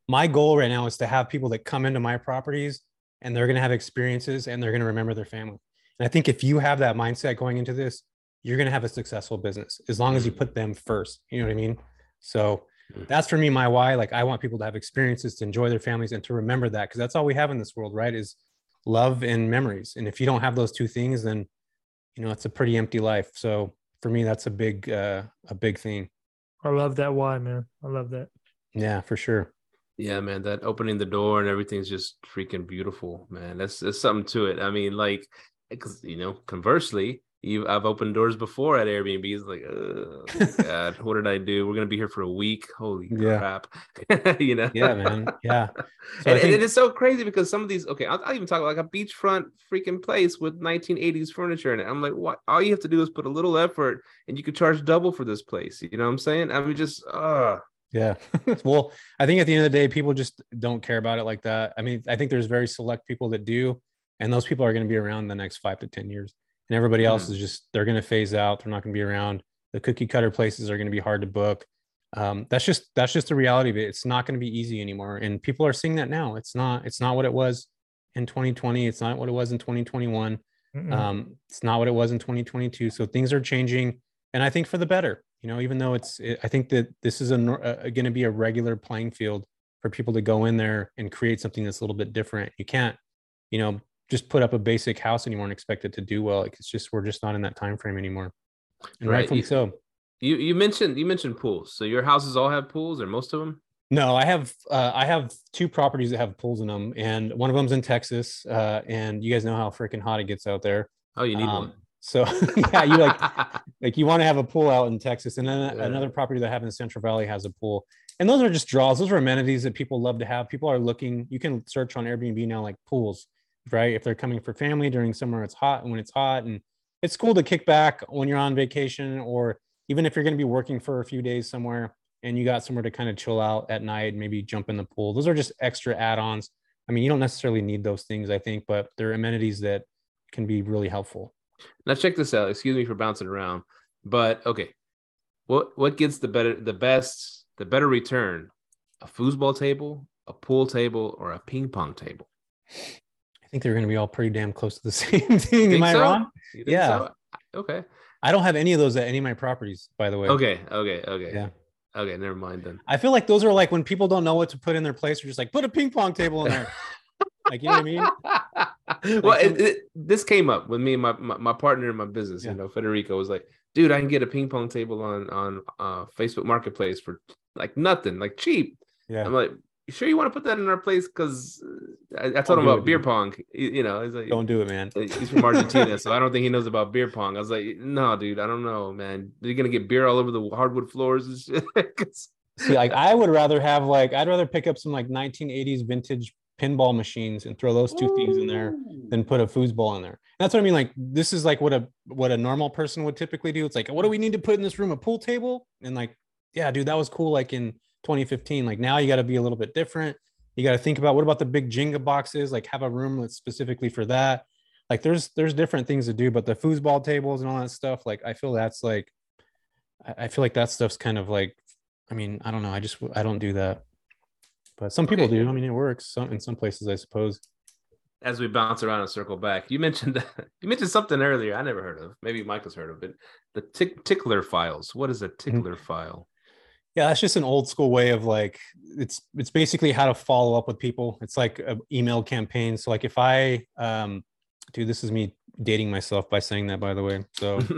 My goal right now is to have people that come into my properties and they're going to have experiences and they're going to remember their family. And I think if you have that mindset going into this, you're going to have a successful business as long as you put them first. You know what I mean? So Mm. that's for me my why. Like I want people to have experiences to enjoy their families and to remember that because that's all we have in this world, right? Is love and memories. And if you don't have those two things, then you know it's a pretty empty life. So for me, that's a big uh, a big thing. I love that why, man. I love that. Yeah, for sure. Yeah, man, that opening the door and everything's just freaking beautiful, man. That's that's something to it. I mean, like, because you know, conversely, you I've opened doors before at Airbnb. It's like, oh God, what did I do? We're gonna be here for a week. Holy Yeah. crap, you know? Yeah, man. Yeah. So and, and it is so crazy because some of these, okay, I'll, I'll even talk about like a beachfront freaking place with 1980s furniture in it. I'm like, what? All you have to do is put a little effort, and you could charge double for this place. You know what I'm saying? I mean, just, uh Yeah. well, I think at the end of the day, people just don't care about it like that. I mean, I think there's very select people that do, and those people are going to be around the next five to 10 years. And everybody else is just, they're going to phase out. They're not going to be around. The cookie cutter places are going to be hard to book. Um, that's just, that's just the reality of it. It's not going to be easy anymore. And people are seeing that now. It's not, it's not what it was in 2020. It's not what it was in 2021. Mm-mm. Um, it's not what it was in 2022. So things are changing, and I think for the better. You know, even though it's, it, I think that this is a, uh, going to be a regular playing field for people to go in there and create something that's a little bit different. You can't, you know, just put up a basic house anymore and expect it to do well. Like it's just we're just not in that time frame anymore, and Right. rightfully You- so. You you mentioned you mentioned pools. So your houses all have pools, or most of them? No, I have uh, I have two properties that have pools in them, and one of them's in Texas. Uh, and you guys know how freaking hot it gets out there. Oh, you need Um, So yeah, you like like you want to have a pool out in Texas, and then Yeah. another property that I have in the Central Valley has a pool. And those are just draws. Those are amenities that people love to have. People are looking. You can search on Airbnb now, like pools, right? If they're coming for family during summer, it's hot, and when it's hot, and it's cool to kick back when you're on vacation, or even if you're going to be working for a few days somewhere, and you got somewhere to kind of chill out at night, maybe jump in the pool. Those are just extra add-ons. I mean, you don't necessarily need those things, I think, but they're amenities that can be really helpful. Now check this out. Excuse me for bouncing around, but okay, what what gets the better the best the better return? A foosball table, a pool table, or a ping pong table? I think they're going to be all pretty damn close to the same thing. Am I so? wrong? Yeah. so? Okay. I don't have any of those at any of my properties, by the way. Okay. Okay. Okay. Yeah. Okay. Never mind then. I feel like those are like when people don't know what to put in their place, they're just like, put a ping pong table in there. like, you know what I mean? well, it, it, this came up with me and my, my, my partner in my business. Yeah. You know, Federico was like, "Dude, I can get a ping pong table on on uh, Facebook Marketplace for like nothing, like cheap." Yeah. I'm like, "You sure you want to put that in our place?" Because I, I told him about it, beer pong. You, you know, he's like, Don't do it, man. He's from Argentina, so I don't think he knows about beer pong. I was like, "No, dude, I don't know, man. You're gonna get beer all over the hardwood floors and shit." 'Cause- See, like I would rather have like I'd rather pick up some like 1980s vintage pinball machines and throw those two things in there then put a foosball in there. That's what I mean. Like this is like what a what a normal person would typically do. It's like, what do we need to put in this room? A pool table? And like, yeah, dude, that was cool. Like in 2015. Like now you got to be a little bit different. You got to think about what about the big Jenga boxes? Like have a room that's specifically for that. Like there's there's different things to do, but the foosball tables and all that stuff. Like I feel that's like I I feel like that stuff's kind of like I mean, I don't know. I just I don't do that, but some people Okay. do. I mean, it works some in some places, I suppose. As we bounce around and circle back, you mentioned you mentioned something earlier I never heard of. Maybe Michael's heard of it. The tick, tickler files. What is a tickler file? Yeah, that's just an old school way of like it's it's basically how to follow up with people. It's like an email campaign. So like if I um dude, this is me dating myself by saying that by the way. So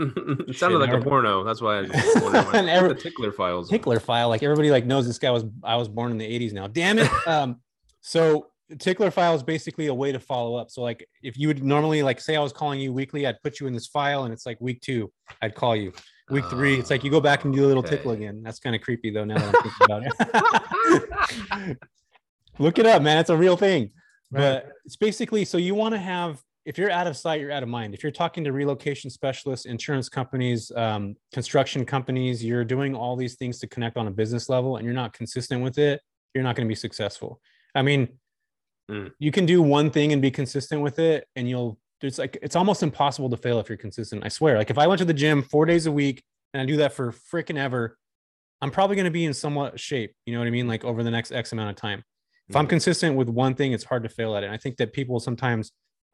it sounded like a porno. That's why I just And every- the tickler files. tickler file like everybody like knows this guy was i was born in the 80s now damn it um so tickler file is basically a way to follow up so like if you would normally like say i was calling you weekly i'd put you in this file and it's like week two i'd call you week three it's like you go back and do a little tickle again that's kind of creepy though now that i'm thinking about it look it up man it's a real thing Right. but it's basically so you want to have if you're out of sight you're out of mind. If you're talking to relocation specialists insurance companies um, construction companies you're doing all these things to connect on a business level and you're not consistent with it you're not going to be successful. I mean Mm. you can do one thing and be consistent with it and you'll it's like it's almost impossible to fail if you're consistent i swear. Like if i went to the gym four days a week and i do that for freaking ever i'm probably going to be in somewhat shape you know what i mean? Like over the next x amount of time. If i'm Mhm. consistent with one thing it's hard to fail at it. And i think that people sometimes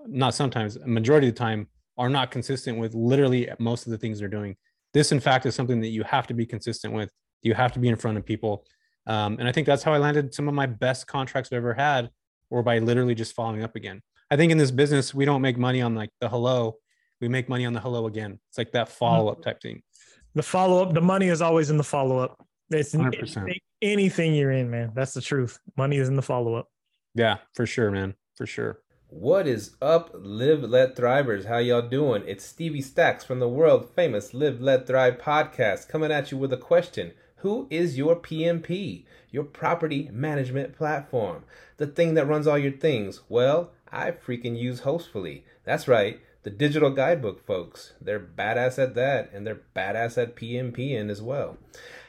not sometimes a majority of the time are not consistent with literally most of the things they're doing this in fact is something that you have to be consistent with you have to be in front of people um, and i think that's how i landed some of my best contracts i've ever had or by literally just following up again i think in this business we don't make money on like the hello we make money on the hello again it's like that follow-up type thing The follow up, the money is always in the follow up. It's 100%. anything, anything you're in, man. That's the truth. Money is in the follow up. yeah for sure man for sure What is up, Live Let Thrivers? How y'all doing? It's Stevie Stacks from the world famous Live Let Thrive podcast coming at you with a question. Who is your PMP? Your property management platform. The thing that runs all your things. Well, I freaking use Hostfully. That's right, the digital guidebook folks. They're badass at that, and they're badass at PMPing as well.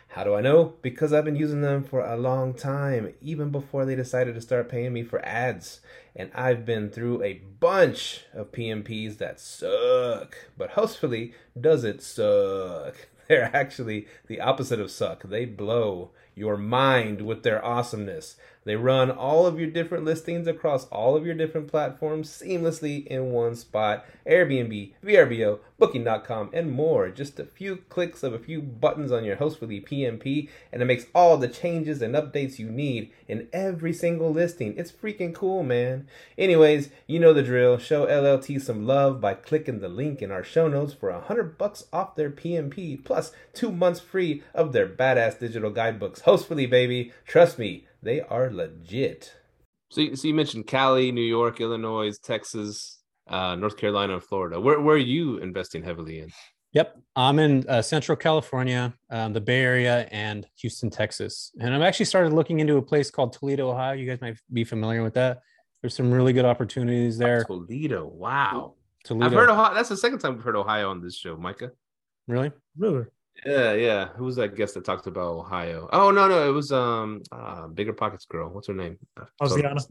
How do I know? Because I've been using them for a long time, even before they decided to start paying me for ads. And I've been through a bunch of PMPs that suck, but Hostfully doesn't suck. They're actually the opposite of suck. They blow your mind with their awesomeness. They run all of your different listings across all of your different platforms seamlessly in one spot Airbnb, VRBO, Booking.com, and more. Just a few clicks of a few buttons on your Hostfully PMP, and it makes all the changes and updates you need in every single listing. It's freaking cool, man. Anyways, you know the drill. Show LLT some love by clicking the link in our show notes for a hundred bucks off their PMP plus two months free of their badass digital guidebooks. Hostfully, baby. Trust me, they are legit. So, you- so you mentioned Cali, New York, Illinois, Texas, uh, North Carolina, and Florida. Where where are you investing heavily in? Yep, I'm in uh, Central California, um, the Bay Area, and Houston, Texas. And I've actually started looking into a place called Toledo, Ohio. You guys might be familiar with that. There's some really good opportunities there. Toledo. Wow. Toledo, I've heard Ohio. That's the second time we've heard Ohio on this show, Micah. really? Really? Yeah, yeah. Who was that guest that talked about Ohio? Oh no, no, it was um uh, Bigger Pockets girl. What's her name? Uh, Osiana.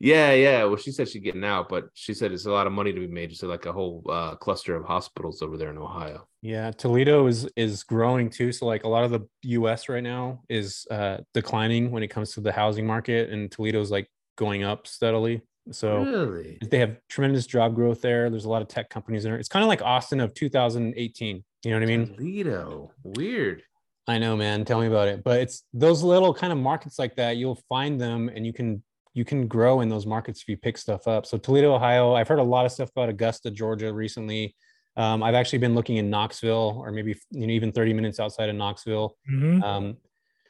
Yeah, yeah. Well, she said she's getting out, but she said it's a lot of money to be made. Just like a whole uh, cluster of hospitals over there in Ohio. Yeah, Toledo is is growing too. So like a lot of the U.S. right now is uh, declining when it comes to the housing market, and Toledo's like going up steadily. So really? they have tremendous job growth there. There's a lot of tech companies in there. It's kind of like Austin of 2018. You know what I mean? Toledo. Weird. I know, man. Tell me about it. But it's those little kind of markets like that. You'll find them, and you can you can grow in those markets if you pick stuff up. So Toledo, Ohio. I've heard a lot of stuff about Augusta, Georgia, recently. Um, I've actually been looking in Knoxville, or maybe you know even 30 minutes outside of Knoxville. Mhm. Um,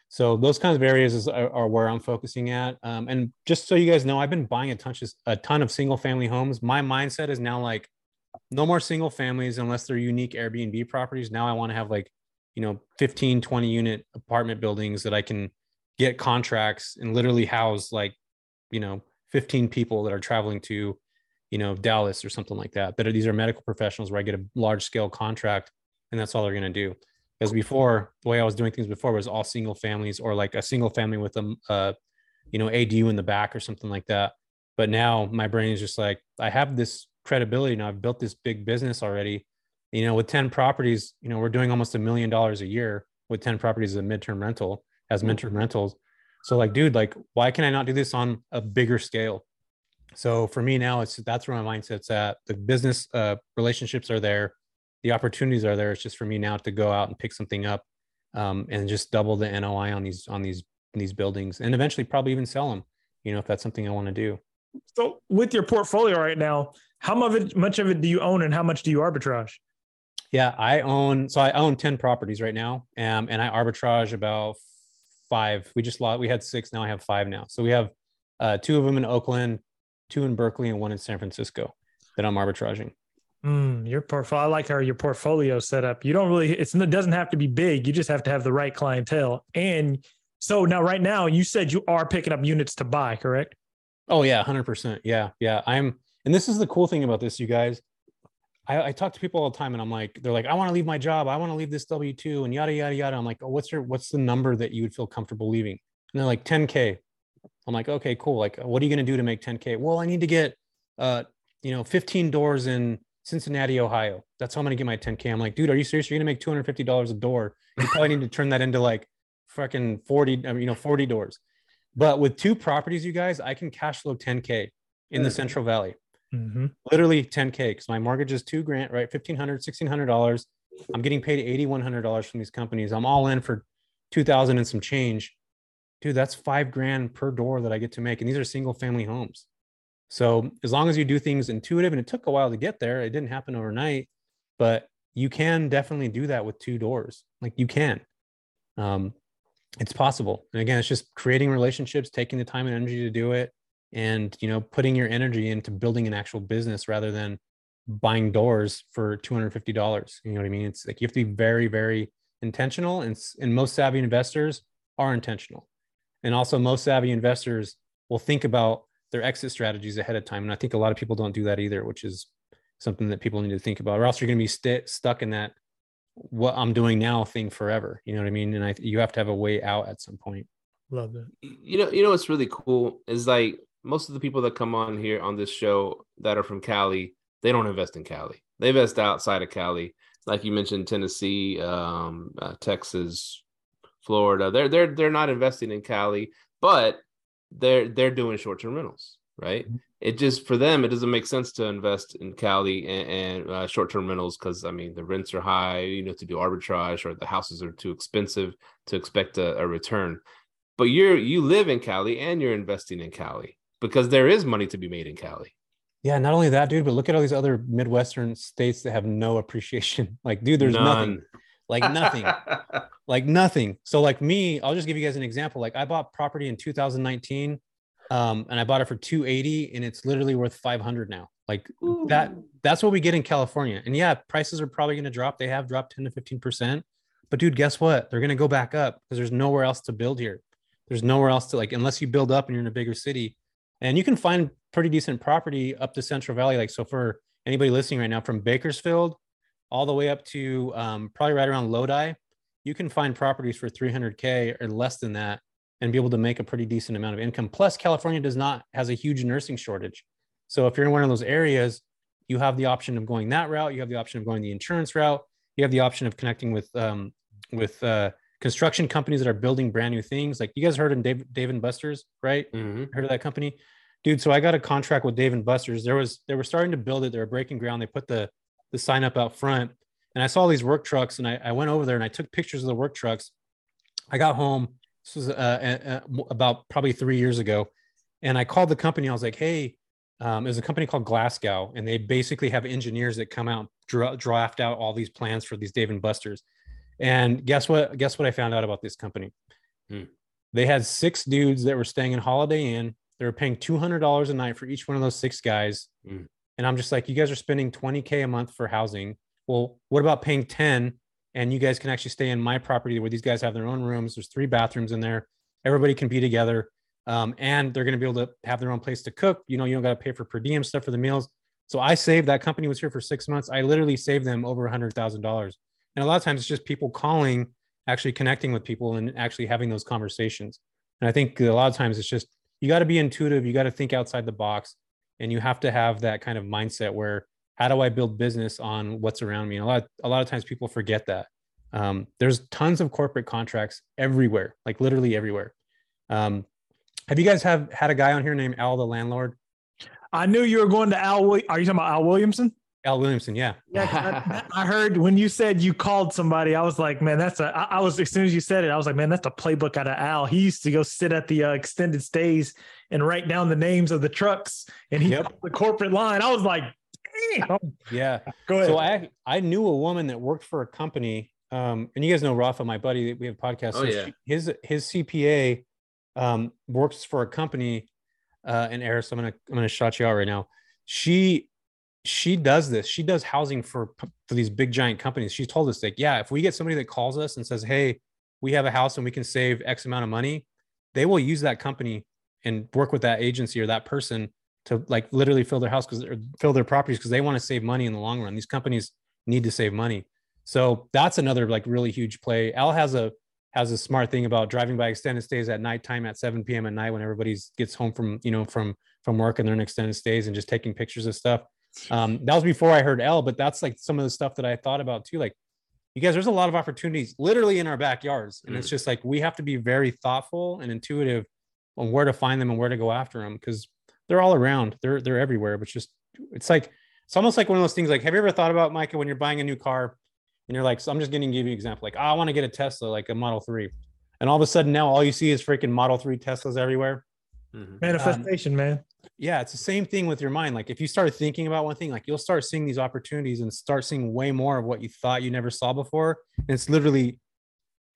so those kinds of areas is, are, are where I'm focusing at. Um, and just so you guys know, I've been buying a ton, a ton of single family homes. My mindset is now like, no more single families unless they're unique Airbnb properties. Now I want to have like, you know, 15, 20 unit apartment buildings that I can get contracts and literally house like, you know, 15 people that are traveling to, you know, Dallas or something like that. That are, these are medical professionals where I get a large scale contract and that's all they're going to do because before the way I was doing things before was all single families or like a single family with a uh, you know ADU in the back or something like that. But now my brain is just like I have this credibility now. I've built this big business already. You know, with ten properties, you know, we're doing almost a million dollars a year. with 10 properties as a midterm rental as Mm. midterm rentals. So like, dude, like, why can I not do this on a bigger scale? So for me now, it's that's where my mindset's at. The business uh, relationships are there, the opportunities are there. It's just for me now to go out and pick something up, um, and just double the NOI on these on these these buildings, and eventually probably even sell them. You know, if that's something I want to do. So with your portfolio right now, how much of it, much of it do you own and how much do you arbitrage? Yeah, I own so I own 10 properties right now. Um, and I arbitrage about five. We just lost we had six, now I have five now. So we have uh two of them in Oakland, two in Berkeley, and one in San Francisco that I'm arbitraging. Mm, your portfolio. I like how your portfolio set up. You don't really. It's, it doesn't have to be big. You just have to have the right clientele. And so now, right now, you said you are picking up units to buy, correct? Oh yeah, hundred percent. Yeah, yeah. I'm, and this is the cool thing about this, you guys. I, I talk to people all the time, and I'm like, they're like, I want to leave my job. I want to leave this W two, and yada yada yada. I'm like, oh, what's your, what's the number that you would feel comfortable leaving? And they're like, 10k. I'm like, okay, cool. Like, what are you gonna do to make 10k? Well, I need to get, uh, you know, 15 doors in Cincinnati, Ohio. That's how I'm gonna get my 10k. I'm like, dude, are you serious? You're gonna make 250 dollars a door. You probably need to turn that into like fucking 40, I mean, you know, 40 doors. But with two properties, you guys, I can cash flow 10K in the Mhm. Central Valley. Mm-hmm. Literally 10K because my mortgage is two grand, right? $1,500, $1,600. I'm getting paid $8,100 from these companies. I'm all in for 2000 and some change. Dude, that's five grand per door that I get to make. And these are single family homes. So as long as you do things intuitive, and it took a while to get there, it didn't happen overnight, but you can definitely do that with two doors. Like you can. Um, it's possible. And again, it's just creating relationships, taking the time and energy to do it, and you know, putting your energy into building an actual business rather than buying doors for two hundred fifty dollars. You know what I mean? It's like you have to be very, very intentional, and and most savvy investors are intentional, and also most savvy investors will think about their exit strategies ahead of time. And I think a lot of people don't do that either, which is something that people need to think about, or else you're going to be st- stuck in that what I'm doing now thing forever. You know what I mean? And I you have to have a way out at some point. Love that. you know you know what's really cool is like most of the people that come on here on this show that are from cali they don't invest in cali. They invest outside of cali. Like you mentioned tennessee um uh, texas florida. They're they're they're not investing in cali but they're they're doing short-term rentals right? Mhm. it just for them it doesn't make sense to invest in cali and, and uh, short-term rentals because i mean the rents are high you know to do arbitrage or the houses are too expensive to expect a, a return. But you're you live in Cali and you're investing in Cali because there is money to be made in Cali. Yeah, not only that, dude, but look at all these other Midwestern states that have no appreciation. Like, dude, there's nothing. Like nothing. like nothing. So, like me, I'll just give you guys an example. Like, I bought property in 2019, um, and I bought it for 280, and it's literally worth 500 now. Like that. That's what we get in California. And yeah, prices are probably going to drop. They have dropped 10 to 15 percent. But dude, guess what? They're going to go back up because there's nowhere else to build here. There's nowhere else to like unless you build up and you're in a bigger city. And you can find pretty decent property up the Central Valley. Like so, for anybody listening right now, from Bakersfield all the way up to um, probably right around Lodi, you can find properties for 300k or less than that, and be able to make a pretty decent amount of income. Plus, California does not has a huge nursing shortage. So if you're in one of those areas, you have the option of going that route. You have the option of going the insurance route. You have the option of connecting with um, with uh, construction companies that are building brand new things. Like you guys heard in Dave, Dave and Buster's, right? Mhm. Heard of that company, dude? So I got a contract with Dave and Buster's. There was they were starting to build it. They were breaking ground. They put the the sign up out front, and I saw these work trucks, and I, I went over there and I took pictures of the work trucks. I got home. This was uh, uh, uh, about probably three years ago, and I called the company. I was like, hey. Um, there's a company called Glasgow, and they basically have engineers that come out dra- draft out all these plans for these Dave and Buster's. And guess what? Guess what I found out about this company? Hmm. They had six dudes that were staying in Holiday Inn. They were paying two hundred dollars a night for each one of those six guys. Hmm. And I'm just like, you guys are spending twenty k a month for housing. Well, what about paying ten? And you guys can actually stay in my property where these guys have their own rooms. There's three bathrooms in there. Everybody can be together. Um, and they're going to be able to have their own place to cook. You know, you don't got to pay for per diem stuff for the meals. So I saved that company was here for six months. I literally saved them over a hundred thousand dollars. And a lot of times it's just people calling, actually connecting with people and actually having those conversations. And I think a lot of times it's just you got to be intuitive, you got to think outside the box, and you have to have that kind of mindset where how do I build business on what's around me? And a lot, a lot of times people forget that. Um, there's tons of corporate contracts everywhere, like literally everywhere. Um, have you guys have had a guy on here named Al the landlord? I knew you were going to Al. Are you talking about Al Williamson? Al Williamson, yeah. Yeah, 'cause I, I heard when you said you called somebody, I was like, man, that's a. I, I was as soon as you said it, I was like, man, that's a playbook out of Al. He used to go sit at the uh, extended stays and write down the names of the trucks, and he Yep. the corporate line. I was like, damn. Yeah. Go ahead. So I I knew a woman that worked for a company, um, and you guys know Rafa, my buddy. We have a podcast. Oh, so yeah. she- his his CPA um, works for a company uh, in Eris. I'm gonna I'm gonna shout you out right now. She she does this. She does housing for for these big giant companies. She told us like, yeah, if we get somebody that calls us and says, hey, we have a house and we can save X amount of money, they will use that company and work with that agency or that person to like literally fill their house because fill their properties because they want to save money in the long run. These companies need to save money. So that's another like really huge play. Al has a has a smart thing about driving by extended stays at nighttime at 7 p.m. at night when everybody's gets home from you know from from work and they're in extended stays and just taking pictures of stuff. Um, that was before I heard Al, but that's like some of the stuff that I thought about too. Like you guys, there's a lot of opportunities literally in our backyards, and it's just like we have to be very thoughtful and intuitive on where to find them and where to go after them because they're all around. They're they're everywhere. But just it's like it's almost like one of those things. Like, have you ever thought about Micah when you're buying a new car and you're like, so I'm just going to give you an example. Like, oh, I want to get a Tesla, like a Model Three, and all of a sudden now all you see is freaking Model Three Teslas everywhere. Mhm. Manifestation, man. Yeah, it's the same thing with your mind. Like if you start thinking about one thing, like you'll start seeing these opportunities and start seeing way more of what you thought you never saw before. And it's literally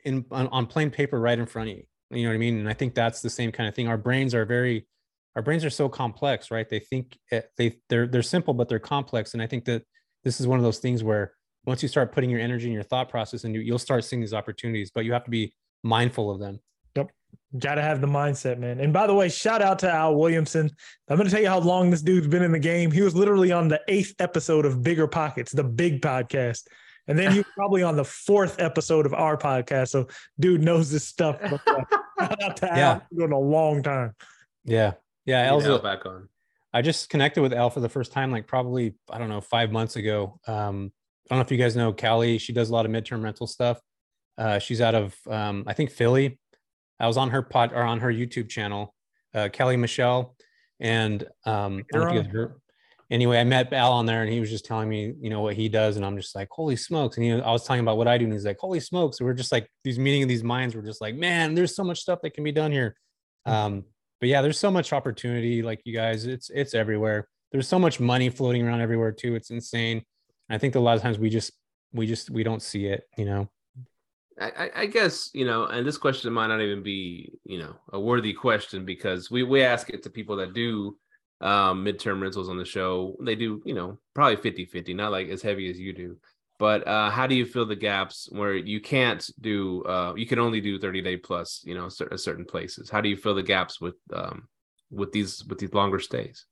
in on, on plain paper right in front of you. You know what I mean? And I think that's the same kind of thing. Our brains are very our brains are so complex, right? They think eh, they they're they're simple, but they're complex. And I think that this is one of those things where once you start putting your energy and your thought process and you, you'll start seeing these opportunities, but you have to be mindful of them. Got to have the mindset, man. And by the way, shout out to Al Williamson. I'm going to tell you how long this dude's been in the game. He was literally on the eighth episode of Bigger Pockets, the big podcast. And then he was probably on the fourth episode of our podcast. So, dude knows this stuff. But, uh, shout out to Yeah. Al. It's a long time. Yeah. Yeah. Need El's Al back on. I just connected with Al for the first time, like probably, I don't know, five months ago. Um, I don't know if you guys know Callie. She does a lot of midterm rental stuff. Uh, she's out of, um, I think, Philly. I was on her pod or on her YouTube channel, uh, Kelly Michelle. And um, I don't know if you heard- anyway, I met Al on there and he was just telling me, you know, what he does. And I'm just like, holy smokes. And he, I was talking about what I do. And he's like, holy smokes. So we're just like, these meeting of these minds, we're just like, man, there's so much stuff that can be done here. Um, but yeah, there's so much opportunity. Like you guys, it's it's everywhere. There's so much money floating around everywhere too. It's insane. I think a lot of times we just we just we don't see it. You know. I, I- guess you know, and this question might not even be you know a worthy question because we we ask it to people that do um midterm rentals on the show. They do you know probably 50 50, not like as heavy as you do. But uh, how do you fill the gaps where you can't do uh, you can only do 30 day plus you know cer- certain places? How do you fill the gaps with um with these with these longer stays?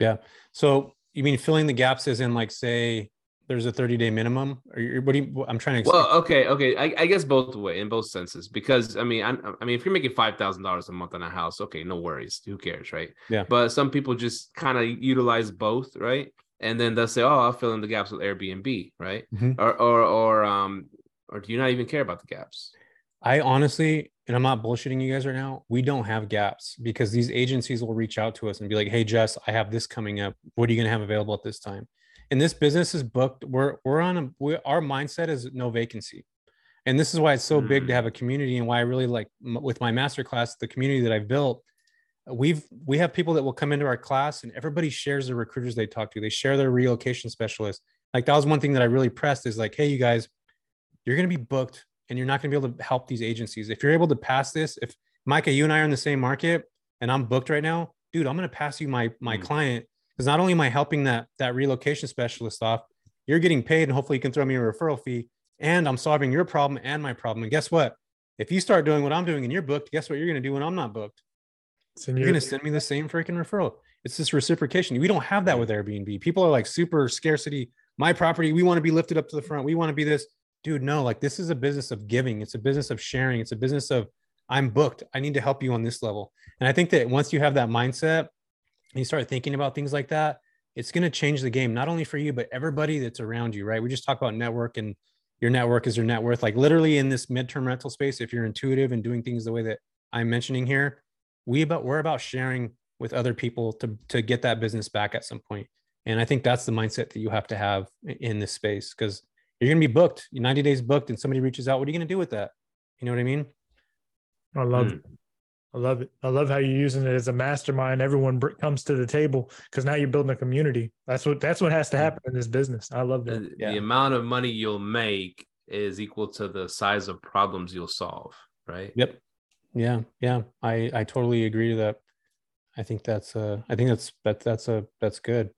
Yeah. So you mean filling the gaps as in like say there's a 30 day minimum? Or you- what do you? I'm trying to. Well, okay, okay. I, I guess both way in both senses because I mean, I, I mean, if you're making five thousand dollars a month on a house, okay, no worries. Who cares, right? Yeah. But some people just kind of utilize both, right? And then they'll say, "Oh, I'll fill in the gaps with Airbnb," right? Mhm. Or or or um, or do you not even care about the gaps? I honestly, and I'm not bullshitting you guys right now, we don't have gaps because these agencies will reach out to us and be like, hey, Jess, I have this coming up. What are you going to have available at this time? And this business is booked. We're, we're on a, we, our mindset is no vacancy. And this is why it's so big to Mm. have a community and why I really like m- with my masterclass, the community that I've built. We've we have people that will come into our class and everybody shares the recruiters they talk to. They share their relocation specialists. Like that was one thing that I really pressed is like, hey, you guys, you're going to be booked and you're not going to be able to help these agencies. If you're able to pass this, if Micah, you and I are in the same market and I'm booked right now, dude, I'm going to pass you my my Mm. client because not only am I helping that that relocation specialist off, you're getting paid and hopefully you can throw me a referral fee and I'm solving your problem and my problem. And guess what? If you start doing what I'm doing and you're booked, guess what you're going to do when I'm not booked? It's in You're going to send me the same freaking referral. It's this reciprocation. We don't have that with Airbnb. People are like super scarcity. My property, we want to be lifted up to the front. We want to be this. Dude, no, like this is a business of giving. It's a business of sharing. It's a business of I'm booked. I need to help you on this level. And I think that once you have that mindset and you start thinking about things like that, it's going to change the game, not only for you, but everybody that's around you, right? We just talk about network and your network is your net worth. Like literally in this midterm rental space, if you're intuitive and doing things the way that I'm mentioning here, we about we're about sharing with other people to to get that business back at some point. And I think that's the mindset that you have to have in this space because you're going to be booked, 90 days booked, and somebody reaches out. What are you going to do with that? You know what I mean? I love Mm. It. I love it. I love how you're using it as a mastermind. Everyone br- comes to the table because now you're building a community. That's what that's what has to happen in this business. I love that. The, Yeah. the amount of money you'll make is equal to the size of problems you'll solve, right? Yep. Yeah. Yeah. I I totally agree to that. I think that's uh I think that's that that's a that's good.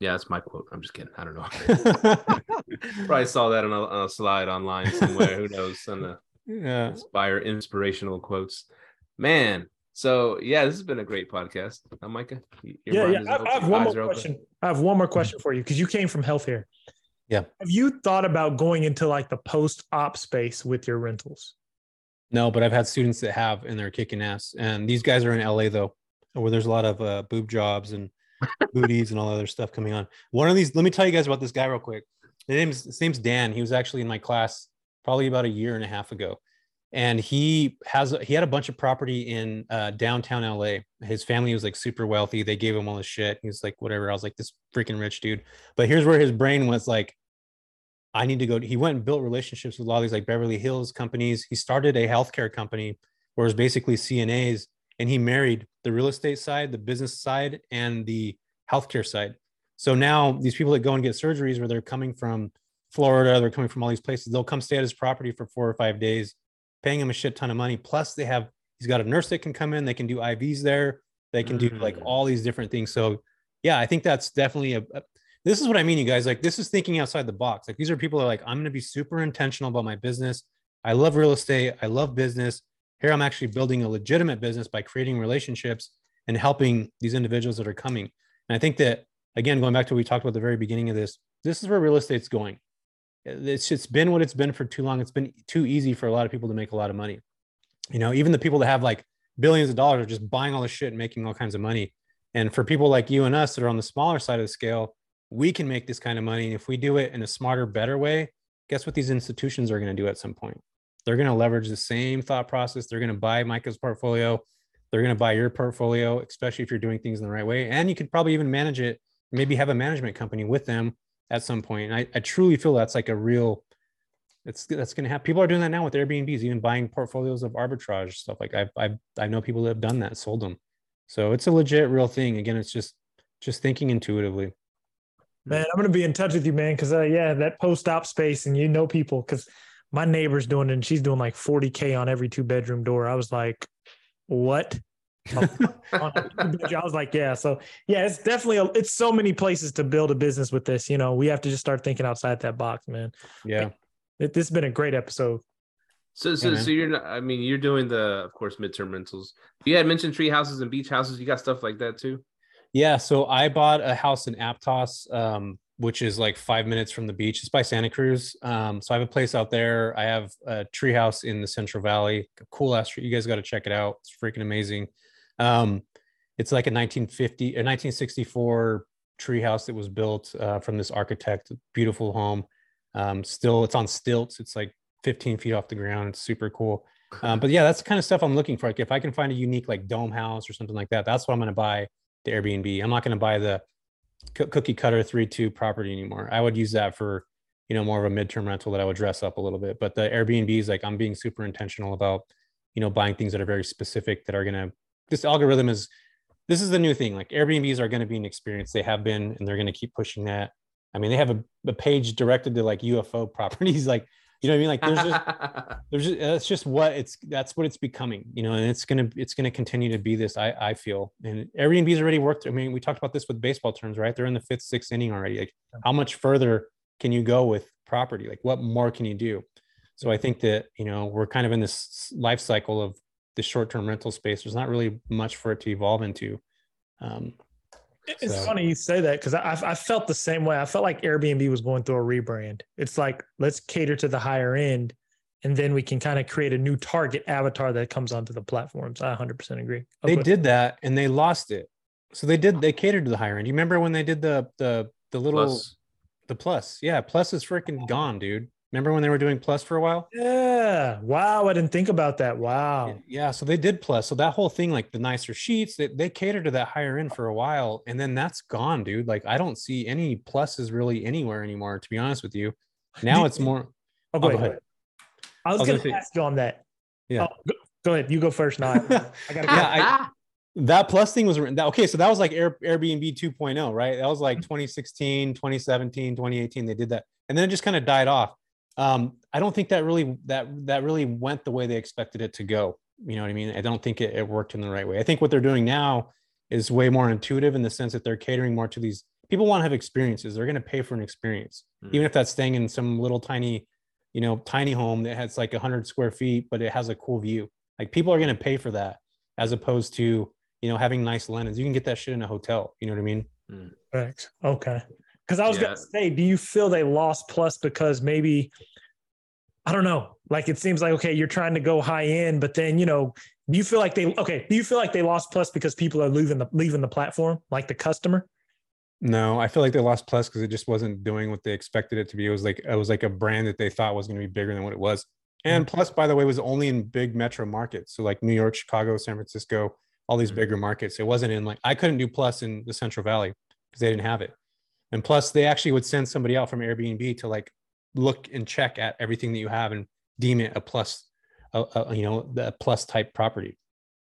Yeah, that's my quote. I'm just kidding. I don't know. Probably saw that on a, on a slide online somewhere. Who knows? On the yeah. inspire inspirational quotes. Man. So yeah, this has been a great podcast. Huh, Micah? Your yeah, mind yeah. is I, open, I have one eyes more are open? question. I have one more question for you because you came from health here. Yeah. Have you thought about going into like the post-op space with your rentals? No, but I've had students that have and they're kicking ass. And these guys are in LA though, where there's a lot of uh, boob jobs and booties and all other stuff coming on. One of these, let me tell you guys about this guy real quick. His name's, his name's Dan. He was actually in my class probably about a year and a half ago. And he has he had a bunch of property in uh, downtown LA. His family was like super wealthy. They gave him all the shit. He was like, whatever. I was like, this freaking rich dude. But here's where his brain was like, I need to go. He went and built relationships with a lot of these like Beverly Hills companies. He started a healthcare company where it was basically CNAs, and he married the real estate side, the business side, and the healthcare side. So now these people that go and get surgeries, where they're coming from Florida, they're coming from all these places, they'll come stay at his property for four or five days, paying him a shit ton of money. Plus, they have he's got a nurse that can come in, they can do IVs there, they can do like Mm. all these different things. So yeah, I think that's definitely a, a this is what I mean, you guys. Like, this is thinking outside the box. Like, these are people that are like, I'm going to be super intentional about my business. I love real estate. I love business. Here, I'm actually building a legitimate business by creating relationships and helping these individuals that are coming. And I think that, again, going back to what we talked about at the very beginning of this, this is where real estate's going. It's it's been what it's been for too long. It's been too easy for a lot of people to make a lot of money. You know, even the people that have like billions of dollars are just buying all this shit and making all kinds of money. And for people like you and us that are on the smaller side of the scale, we can make this kind of money. And if we do it in a smarter, better way, guess what these institutions are going to do at some point? They're going to leverage the same thought process. They're going to buy Micah's portfolio. They're going to buy your portfolio, especially if you're doing things in the right way. And you could probably even manage it, maybe have a management company with them at some point. And I, I truly feel that's like a real, it's that's going to have people are doing that now with Airbnbs, even buying portfolios of arbitrage stuff. Like I've, I've, I know people that have done that, sold them. So it's a legit real thing. Again, it's just, just thinking intuitively. Man, I'm gonna be in touch with you, man. Because uh, yeah, that post-op space, and you know people. Because my neighbor's doing it, and she's doing like 40k on every two-bedroom door. I was like, what? On a two-bedroom- I was like, yeah. So yeah, it's definitely a, it's so many places to build a business with this. You know, we have to just start thinking outside that box, man. Yeah. It, this has been a great episode. So, so, man. so you're not. I mean, you're doing the, of course, midterm rentals. You had mentioned tree houses and beach houses. You got stuff like that too. Yeah, so I bought a house in Aptos, um, which is like five minutes from the beach. It's by Santa Cruz. Um, so I have a place out there. I have a tree house in the Central Valley. A cool ass tree. You guys got to check it out. It's freaking amazing. Um, it's like a 1950 a 1964 tree house that was built uh, from this architect. Beautiful home. Um, still, it's on stilts. It's like 15 feet off the ground. It's super cool. Um, but yeah, that's the kind of stuff I'm looking for. Like if I can find a unique like dome house or something like that, that's what I'm going to buy the Airbnb. I'm not going to buy the coo- cookie cutter three two property anymore. I would use that for you know more of a midterm rental that I would dress up a little bit. But the Airbnb is like I'm being super intentional about you know buying things that are very specific that are going to. This algorithm is this is the new thing. Like Airbnbs are going to be an experience. They have been, and they're going to keep pushing that. I mean, they have a, a page directed to like UFO properties. Like you know what I mean? Like there's just there's just, that's just what it's that's what it's becoming you know and it's gonna it's gonna continue to be this i i feel and airbnb's already worked i mean we talked about this with baseball terms right they're in the fifth sixth inning already like how much further can you go with property like what more can you do so i think that you know we're kind of in this life cycle of the short-term rental space there's not really much for it to evolve into um It's So- funny you say that because I, I felt the same way. I felt like Airbnb was going through a rebrand. It's like let's cater to the higher end, and then we can kind of create a new target avatar that comes onto the platforms. I 100% agree. Oh, they did that and they lost it so they did they catered to the higher end you remember when they did the the the little Plus, The plus, yeah, plus is freaking gone, dude. Remember when they were doing Plus for a while? Yeah. Wow. I didn't think about that. Wow. Yeah, so they did Plus. So that whole thing, like the nicer sheets, they, they catered to that higher end for a while, and then that's gone, dude. Like I don't see any pluses really anywhere anymore. To be honest with you, now it's more. Oh, go, Oh, go ahead. ahead. I was, was going gonna ask you on that. Yeah. Oh, go, go ahead. You go first. Now I, I got to Yeah, I- that plus thing was that okay so that was like Air, airbnb 2.0 right that was like mm-hmm. 2016 2017 2018 they did that and then it just kind of died off um i don't think that really that that really went the way they expected it to go. You know what i mean? I don't think it, it worked in the right way. I think what they're doing now is way more intuitive in the sense that they're catering more to these people want to have experiences. They're going to pay for an experience. Mm. even if that's staying in some little tiny you know tiny home that has like 100 square feet but it has a cool view. Like people are going to pay for that as opposed to you know having nice linens you can get that shit in a hotel. You know what i mean? Thanks. Okay. Because I was Yeah. going to say, do you feel they lost plus because maybe, I don't know, like it seems like, okay, you're trying to go high end, but then, you know, do you feel like they, okay, do you feel like they lost plus because people are leaving the, leaving the platform, like the customer? no i feel like they lost plus because it just wasn't doing what they expected it to be it was like it was like a brand that they thought was going to be bigger than what it was and plus by the way was only in big metro markets so like new york chicago san francisco all these Mhm. bigger markets it wasn't in like i couldn't do plus in the central valley because they didn't have it and plus they actually would send somebody out from airbnb to like look and check at everything that you have and deem it a plus a, a, you know the plus type property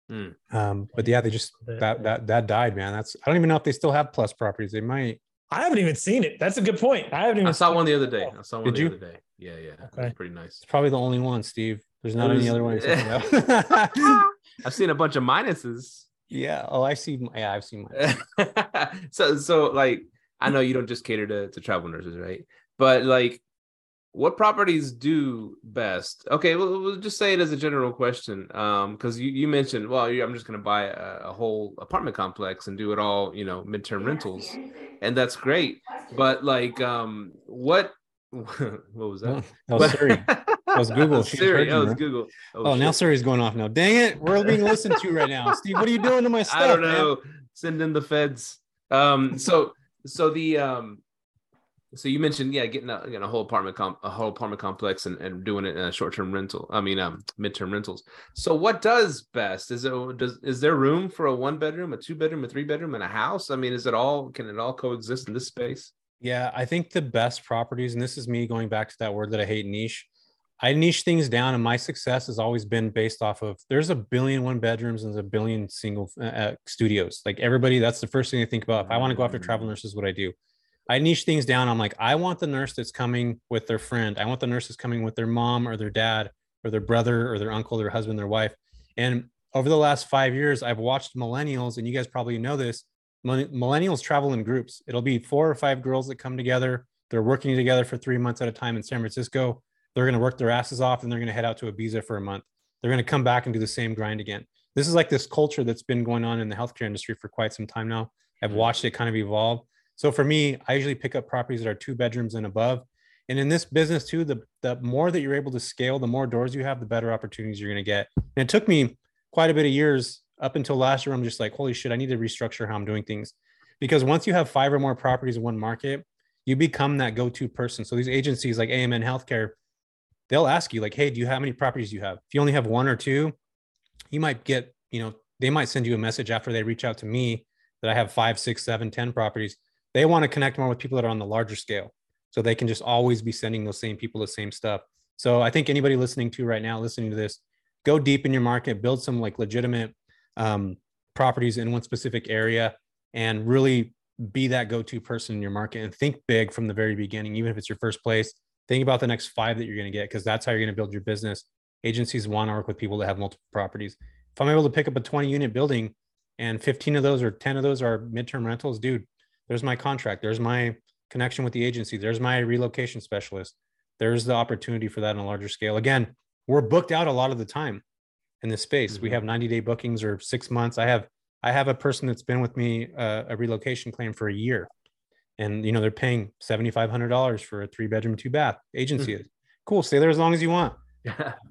Hmm. um but yeah they just that that that died man that's i don't even know if they still have plus properties they might I haven't even seen it. That's a good point. I haven't even I saw one the other day. I saw one Did the you? other day. Yeah, yeah. Okay. was pretty nice. It's probably the only one, Steve. There's not It any other one except. I've seen a bunch of minuses. yeah. Oh, I see. Yeah, I've seen mine. so so like I know you don't just cater to, to travel nurses, right? But like what properties do best? Okay, we'll, we'll just say it as a general question. Um, because you, you mentioned, well, I'm just gonna buy a, a whole apartment complex and do it all, you know, midterm rentals, and that's great. But like, um, what what was that? That was Siri. That was Google. Siri. That was. Google. Oh, now shit. Siri's going off now. Dang it. We're being listened to right now. Steve, what are you doing to my stuff? I don't man? know. Send in the feds. Um, so so the um, so you mentioned yeah, getting a, a whole apartment comp, a whole apartment complex, and, and doing it in a short term rental. I mean, um, midterm rentals. So what does best? Is it does is there room for a one bedroom, a two bedroom, a three bedroom, and a house? I mean, is it all can it all coexist in this space? Yeah, I think the best properties, and this is me going back to that word that I hate niche. I niche things down, and my success has always been based off of there's a billion one bedrooms and there's a billion single uh, uh, studios. Like everybody, that's the first thing I think about. If I want to go after travel nurses, what I do, I niche things down. I'm like, I want the nurse that's coming with their friend. I want the nurse that's coming with their mom or their dad or their brother or their uncle, their husband, their wife. And over the last five years, I've watched millennials, and you guys probably know this. Millennials travel in groups. It'll be four or five girls that come together. They're working together for three months at a time in San Francisco. They're going to work their asses off and they're going to head out to Ibiza for a month. They're going to come back and do the same grind again. This is like this culture that's been going on in the healthcare industry for quite some time now. I've mm-hmm. watched it kind of evolve. So for me, I usually pick up properties that are two bedrooms and above. And in this business too, the, the more that you're able to scale, the more doors you have, the better opportunities you're going to get. And it took me quite a bit of years up until last year. I'm just like, holy shit, I need to restructure how I'm doing things. Because once you have five or more properties in one market, you become that go-to person. So these agencies like AMN Healthcare, they'll ask you like, hey, do you have many properties you have? If you only have one or two, you might get, you know, they might send you a message after they reach out to me that I have five, six, seven, ten properties. They want to connect more with people that are on the larger scale. So they can just always be sending those same people the same stuff. So I think anybody listening to right now, listening to this, go deep in your market, build some like legitimate um, properties in one specific area, and really be that go-to person in your market and think big from the very beginning, even if it's your first place. Think about the next five that you're going to get because that's how you're going to build your business. Agencies want to work with people that have multiple properties. If I'm able to pick up a 20 unit building and 15 of those or 10 of those are midterm rentals, dude, there's my contract. There's my connection with the agency. There's my relocation specialist. There's the opportunity for that on a larger scale. Again, we're booked out a lot of the time in this space. We Mhm. have 90 day bookings or six months. I have I have a person that's been with me uh, a relocation claim for a year, and you know they're paying seventy five hundred dollars for a three bedroom two bath. Agency is cool. Stay there as long as you want.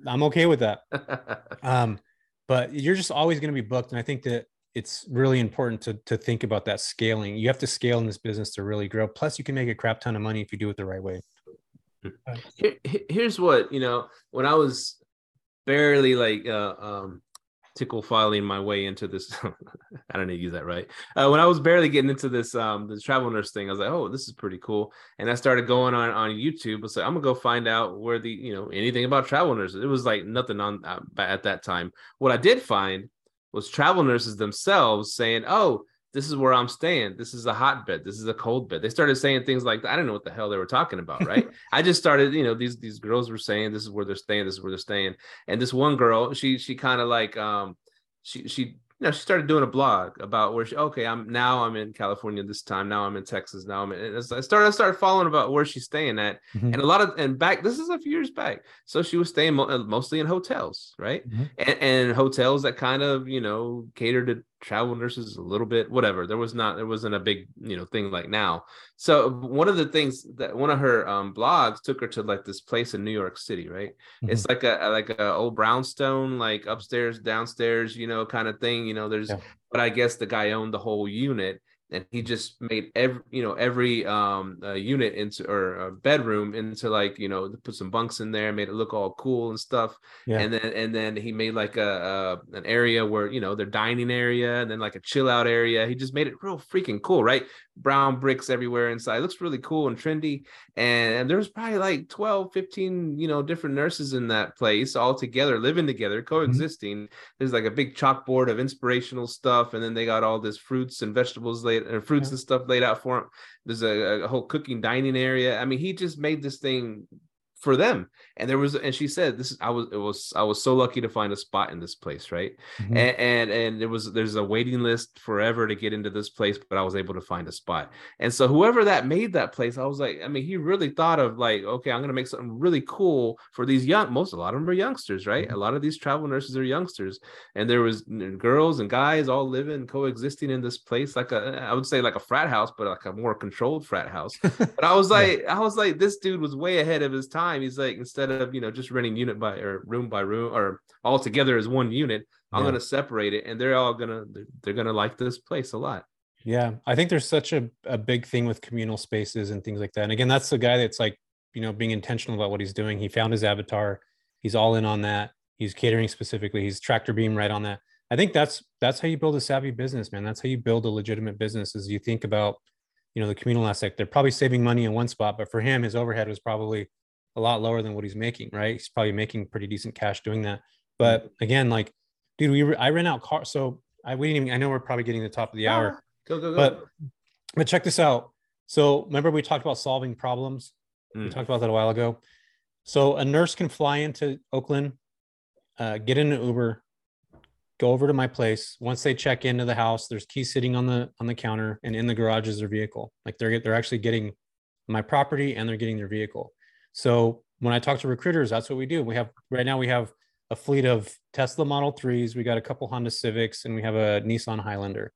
I'm okay with that. Um, but you're just always going to be booked, and I think that it's really important to to think about that scaling. You have to scale in this business to really grow. Plus, you can make a crap ton of money if you do it the right way. Here- here's what you know. When I was barely like uh, um, tickle filing my way into this, I don't know use that right. Uh, when I was barely getting into this um, this travel nurse thing, I was like, oh, this is pretty cool. And I started going on on YouTube. I was like, I'm gonna go find out where the you know anything about travel nurses. It was like nothing on uh, at that time. What I did find was travel nurses themselves saying, oh this is where I'm staying. This is a hotbed. This is a cold bed. They started saying things like I don't know what the hell they were talking about, right? I just started, you know, these these girls were saying this is where they're staying, this is where they're staying. And this one girl, she she kind of like um she she you know, she started doing a blog about where she okay, I'm now I'm in California this time, now I'm in Texas, now I'm in and I started I started following about where she's staying at. Mhm. And a lot of and back this is a few years back. So she was staying mo- uh, mostly in hotels, right? Mhm. and, and hotels that kind of you know cater to travel nurses a little bit whatever there was not there wasn't a big you know thing like now. So one of the things that one of her um blogs took her to like this place in new york city right? It's like a like a old brownstone like upstairs downstairs you know kind of thing you know there's Yeah. but i guess the guy owned the whole unit and he just made every you know every um uh, unit into or uh, bedroom into like you know put some bunks in there made it look all cool and stuff. Yeah. and then and then he made like a, a an area where you know their dining area and then like a chill out area. He just made it real freaking cool right? Brown bricks everywhere inside. It looks really cool and trendy. And, and there's probably like 12 15 you know different nurses in that place all together living together coexisting. There's like a big chalkboard of inspirational stuff and then they got all this fruits and vegetables laid and fruits Yeah. and stuff laid out for him. there's a, a whole cooking dining area i mean he just made this thing for them and there was and she said this is i was it was i was so lucky to find a spot in this place right Mhm. and, and and there was there's a waiting list forever to get into this place but i was able to find a spot and so whoever that made that place i was like i mean he really thought of like okay i'm going to make something really cool for these young most a lot of them are youngsters right a lot of these travel nurses are youngsters and there was girls and guys all living coexisting in this place like a i would say like a frat house but like a more controlled frat house but I was Yeah. like, I was like, this dude was way ahead of his time. He's like, instead of you know just renting unit by or room by room or all together as one unit, I'm Yeah. gonna separate it, and they're all gonna they're, they're gonna like this place a lot. Yeah, I think there's such a, a big thing with communal spaces and things like that. And again, that's the guy that's like, you know, being intentional about what he's doing. He found his avatar. He's all in on that. He's catering specifically. He's tractor beam right on that. I think that's that's how you build a savvy business, man. That's how you build a legitimate business. Is you think about, you know, the communal aspect. They're probably saving money in one spot, but for him, his overhead was probably a lot lower than what he's making. Right? He's probably making pretty decent cash doing that. But again, like, dude, we re- I rent out cars. So I we didn't even. I know we're probably getting the top of the hour. Go go go. But but check this out. So remember we talked about solving problems. We Mm. talked about that a while ago. So a nurse can fly into Oakland, uh, get in an Uber, go over to my place. Once they check into the house, there's keys sitting on the on the counter, and in the garage is their vehicle. Like they're they're actually getting my property and they're getting their vehicle. So when I talk to recruiters, that's what we do. We have right now we have a fleet of Tesla Model 3s, we got a couple Honda Civics, and we have a Nissan Highlander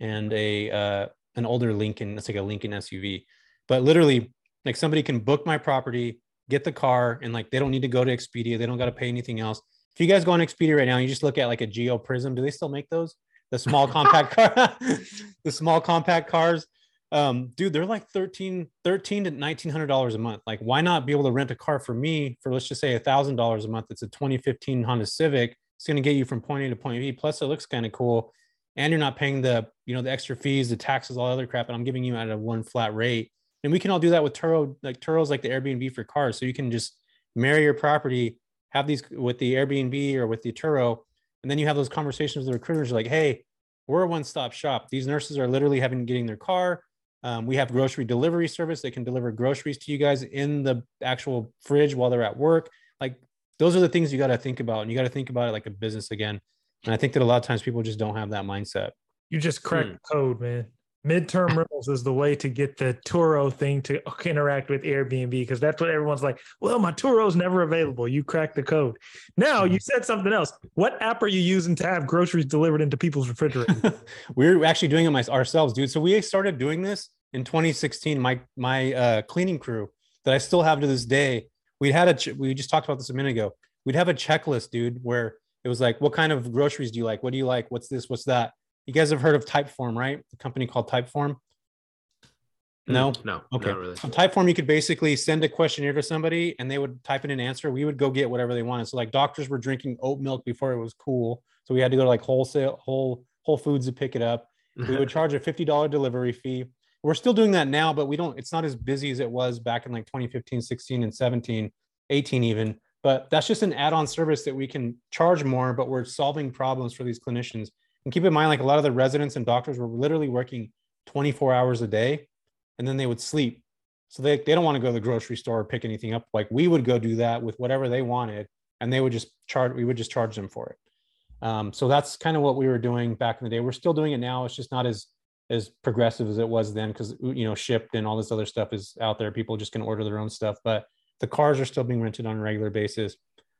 and a uh, an older Lincoln. It's like a Lincoln SUV. But literally, like somebody can book my property, get the car, and like they don't need to go to Expedia. They don't got to pay anything else. If you guys go on Expedia right now, you just look at like a Geo Prizm. Do they still make those? The small compact car, the small compact cars. Um, dude, they're like 13, 13 to nineteen hundred dollars a month. Like, why not be able to rent a car for me for let's just say a thousand dollars a month? It's a 2015 Honda Civic. It's gonna get you from point A to point B. Plus, it looks kind of cool and you're not paying the you know the extra fees the taxes all the other crap and i'm giving you at a one flat rate and we can all do that with turo like turo's like the airbnb for cars so you can just marry your property have these with the airbnb or with the turo and then you have those conversations with the recruiters like hey we're a one-stop shop these nurses are literally having getting their car um, we have grocery delivery service they can deliver groceries to you guys in the actual fridge while they're at work like those are the things you got to think about and you got to think about it like a business again and I think that a lot of times people just don't have that mindset. You just cracked Hmm. the code, man. Midterm rentals is the way to get the Turo thing to interact with Airbnb because that's what everyone's like. Well, my Turo's never available. You cracked the code. Now you said something else. What app are you using to have groceries delivered into people's refrigerators? We're actually doing it ourselves, dude. So we started doing this in 2016. My my uh, cleaning crew that I still have to this day. We had a ch- we just talked about this a minute ago. We'd have a checklist, dude, where it was like, what kind of groceries do you like? What do you like? What's this? What's that? You guys have heard of Typeform, right? The company called Typeform. Mm, no? no, Okay. not really. So Typeform, you could basically send a questionnaire to somebody and they would type in an answer. We would go get whatever they wanted. So like doctors were drinking oat milk before it was cool. So we had to go to like wholesale whole Whole Foods to pick it up. We would charge a $50 delivery fee. We're still doing that now, but we don't, it's not as busy as it was back in like 2015, 16, and 17, 18 even. But that's just an add-on service that we can charge more, but we're solving problems for these clinicians. And keep in mind, like a lot of the residents and doctors were literally working 24 hours a day and then they would sleep. So they, they don't want to go to the grocery store or pick anything up. Like we would go do that with whatever they wanted, and they would just charge. We would just charge them for it. Um, so that's kind of what we were doing back in the day. We're still doing it now. It's just not as as progressive as it was then because you know Shipt and all this other stuff is out there. People just can order their own stuff, but the cars are still being rented on a regular basis.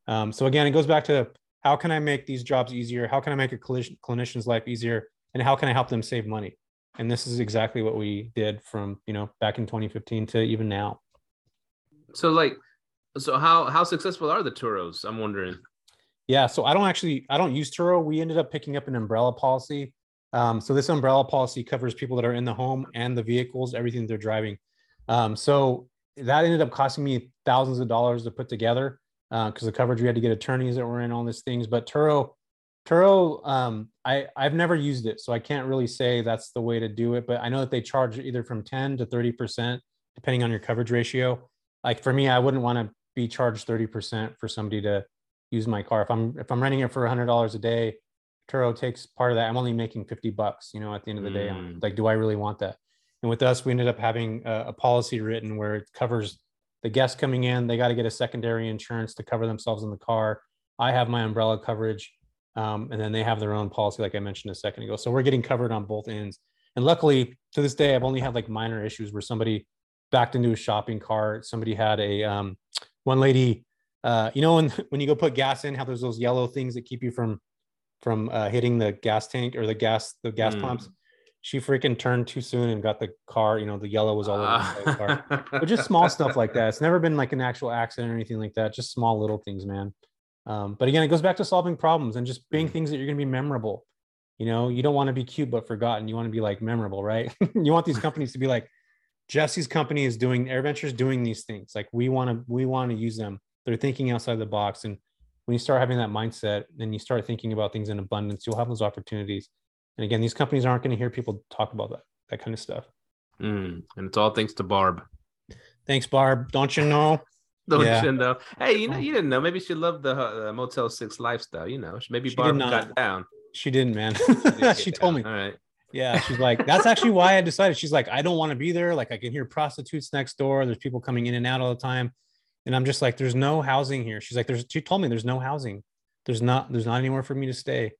Um, so again, it goes back to how can I make these jobs easier? How can I make a clinician's life easier? And how can I help them save money? and this is exactly what we did from you know back in 2015 to even now So like, so how how successful are the Turos? I'm wondering. yeah so i don't actually i don't use turo we ended up picking up an umbrella policy um, so this umbrella policy covers people that are in the home and the vehicles everything they're driving um, so that ended up costing me thousands of dollars to put together because the coverage we had to get attorneys that were in all these things but turo turo um, i i've never used it so i can't really say that's the way to do it but i know that they charge either from 10 to 30 percent depending on your coverage ratio. Like for me i wouldn't want to be charged 30 percent for somebody to use my car. If i'm if i'm renting it for 100 dollars a day turo takes part of that. I'm only making 50 bucks you know at the end of the day Mm. like do i really want that? And with us we ended up having a, a policy written where it covers the guests coming in they got to get a secondary insurance to cover themselves in the car. I have my umbrella coverage um, and then they have their own policy like i mentioned a second ago. So we're getting covered on both ends. And luckily to this day i've only had like minor issues where somebody backed into a shopping cart somebody had a um, one lady uh, you know when when you go put gas in how there's those yellow things that keep you from from uh, hitting the gas tank or the gas the gas Mm. pumps she freaking turned too soon and got the car you know the yellow was all over the car but just small stuff like that. It's never been like an actual accident or anything like that. Just small little things, man. Um, but again, it goes back to solving problems and just being things that you're going to be memorable. You know, you don't want to be cute but forgotten. You want to be like memorable, right? you want these companies to be like, Jesse's company is doing AirVentures doing these things. Like we want to, we want to use them. They're thinking outside the box. And when you start having that mindset and you start thinking about things in abundance, you'll have those opportunities. And again, these companies aren't going to hear people talk about that, that kind of stuff. Mm, and it's all thanks to Barb. Thanks, Barb. Don't you know? Don't Yeah. you know? Hey, you know, you didn't know. Maybe she loved the uh, Motel Six lifestyle. You know, maybe She Barb got down. She didn't, man. get she told me. All right. Yeah, she's like, that's actually why I decided. She's like, I don't want to be there. Like, I can hear prostitutes next door. There's people coming in and out all the time, and I'm just like, there's no housing here. She's like, there's. She told me there's no housing. There's not. There's not anywhere for me to stay.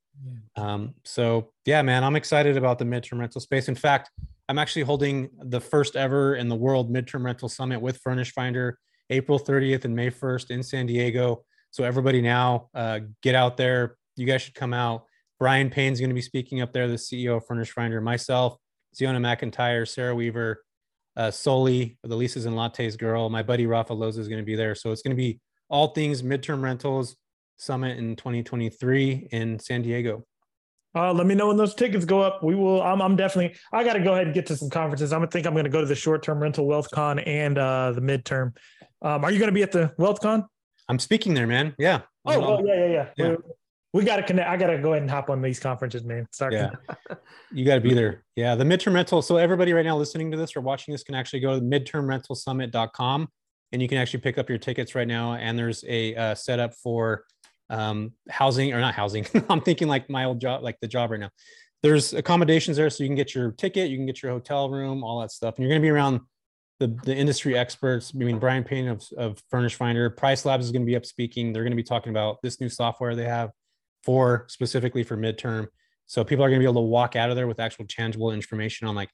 Um. So yeah, man, I'm excited about the midterm rental space. In fact, I'm actually holding the first ever in the world midterm rental summit with Furnish Finder, April 30th and May 1st in San Diego. So everybody now, uh, get out there. You guys should come out. Brian Payne's going to be speaking up there, the CEO of Furnish Finder, myself, Zeona McIntyre, Sarah Weaver, uh, Soli, the Leases and Lattes girl. My buddy Rafa Loza is going to be there. So it's going to be all things midterm rentals summit in 2023 in San Diego. Uh, let me know when those tickets go up. We will. I'm, I'm definitely. I got to go ahead and get to some conferences. I'm gonna think I'm gonna go to the short term rental wealth con and uh, the midterm. Um, are you gonna be at the wealth con? I'm speaking there, man. Yeah. Oh, well, yeah, yeah, yeah. Yeah. We, we got to connect. I got to go ahead and hop on these conferences, man. Start. Yeah. You got to be there. Yeah. The midterm rental. So everybody right now listening to this or watching this can actually go to midtermrentalsummit.com and you can actually pick up your tickets right now. And there's a uh, setup for um, housing or not housing. I'm thinking like my old job, like the job right now. There's accommodations there, so you can get your ticket, you can get your hotel room, all that stuff, and you're going to be around the, the industry experts. I mean, Brian Payne of, of Furnish Finder, Price Labs is going to be up speaking. They're going to be talking about this new software they have for specifically for midterm. So people are going to be able to walk out of there with actual tangible information on like,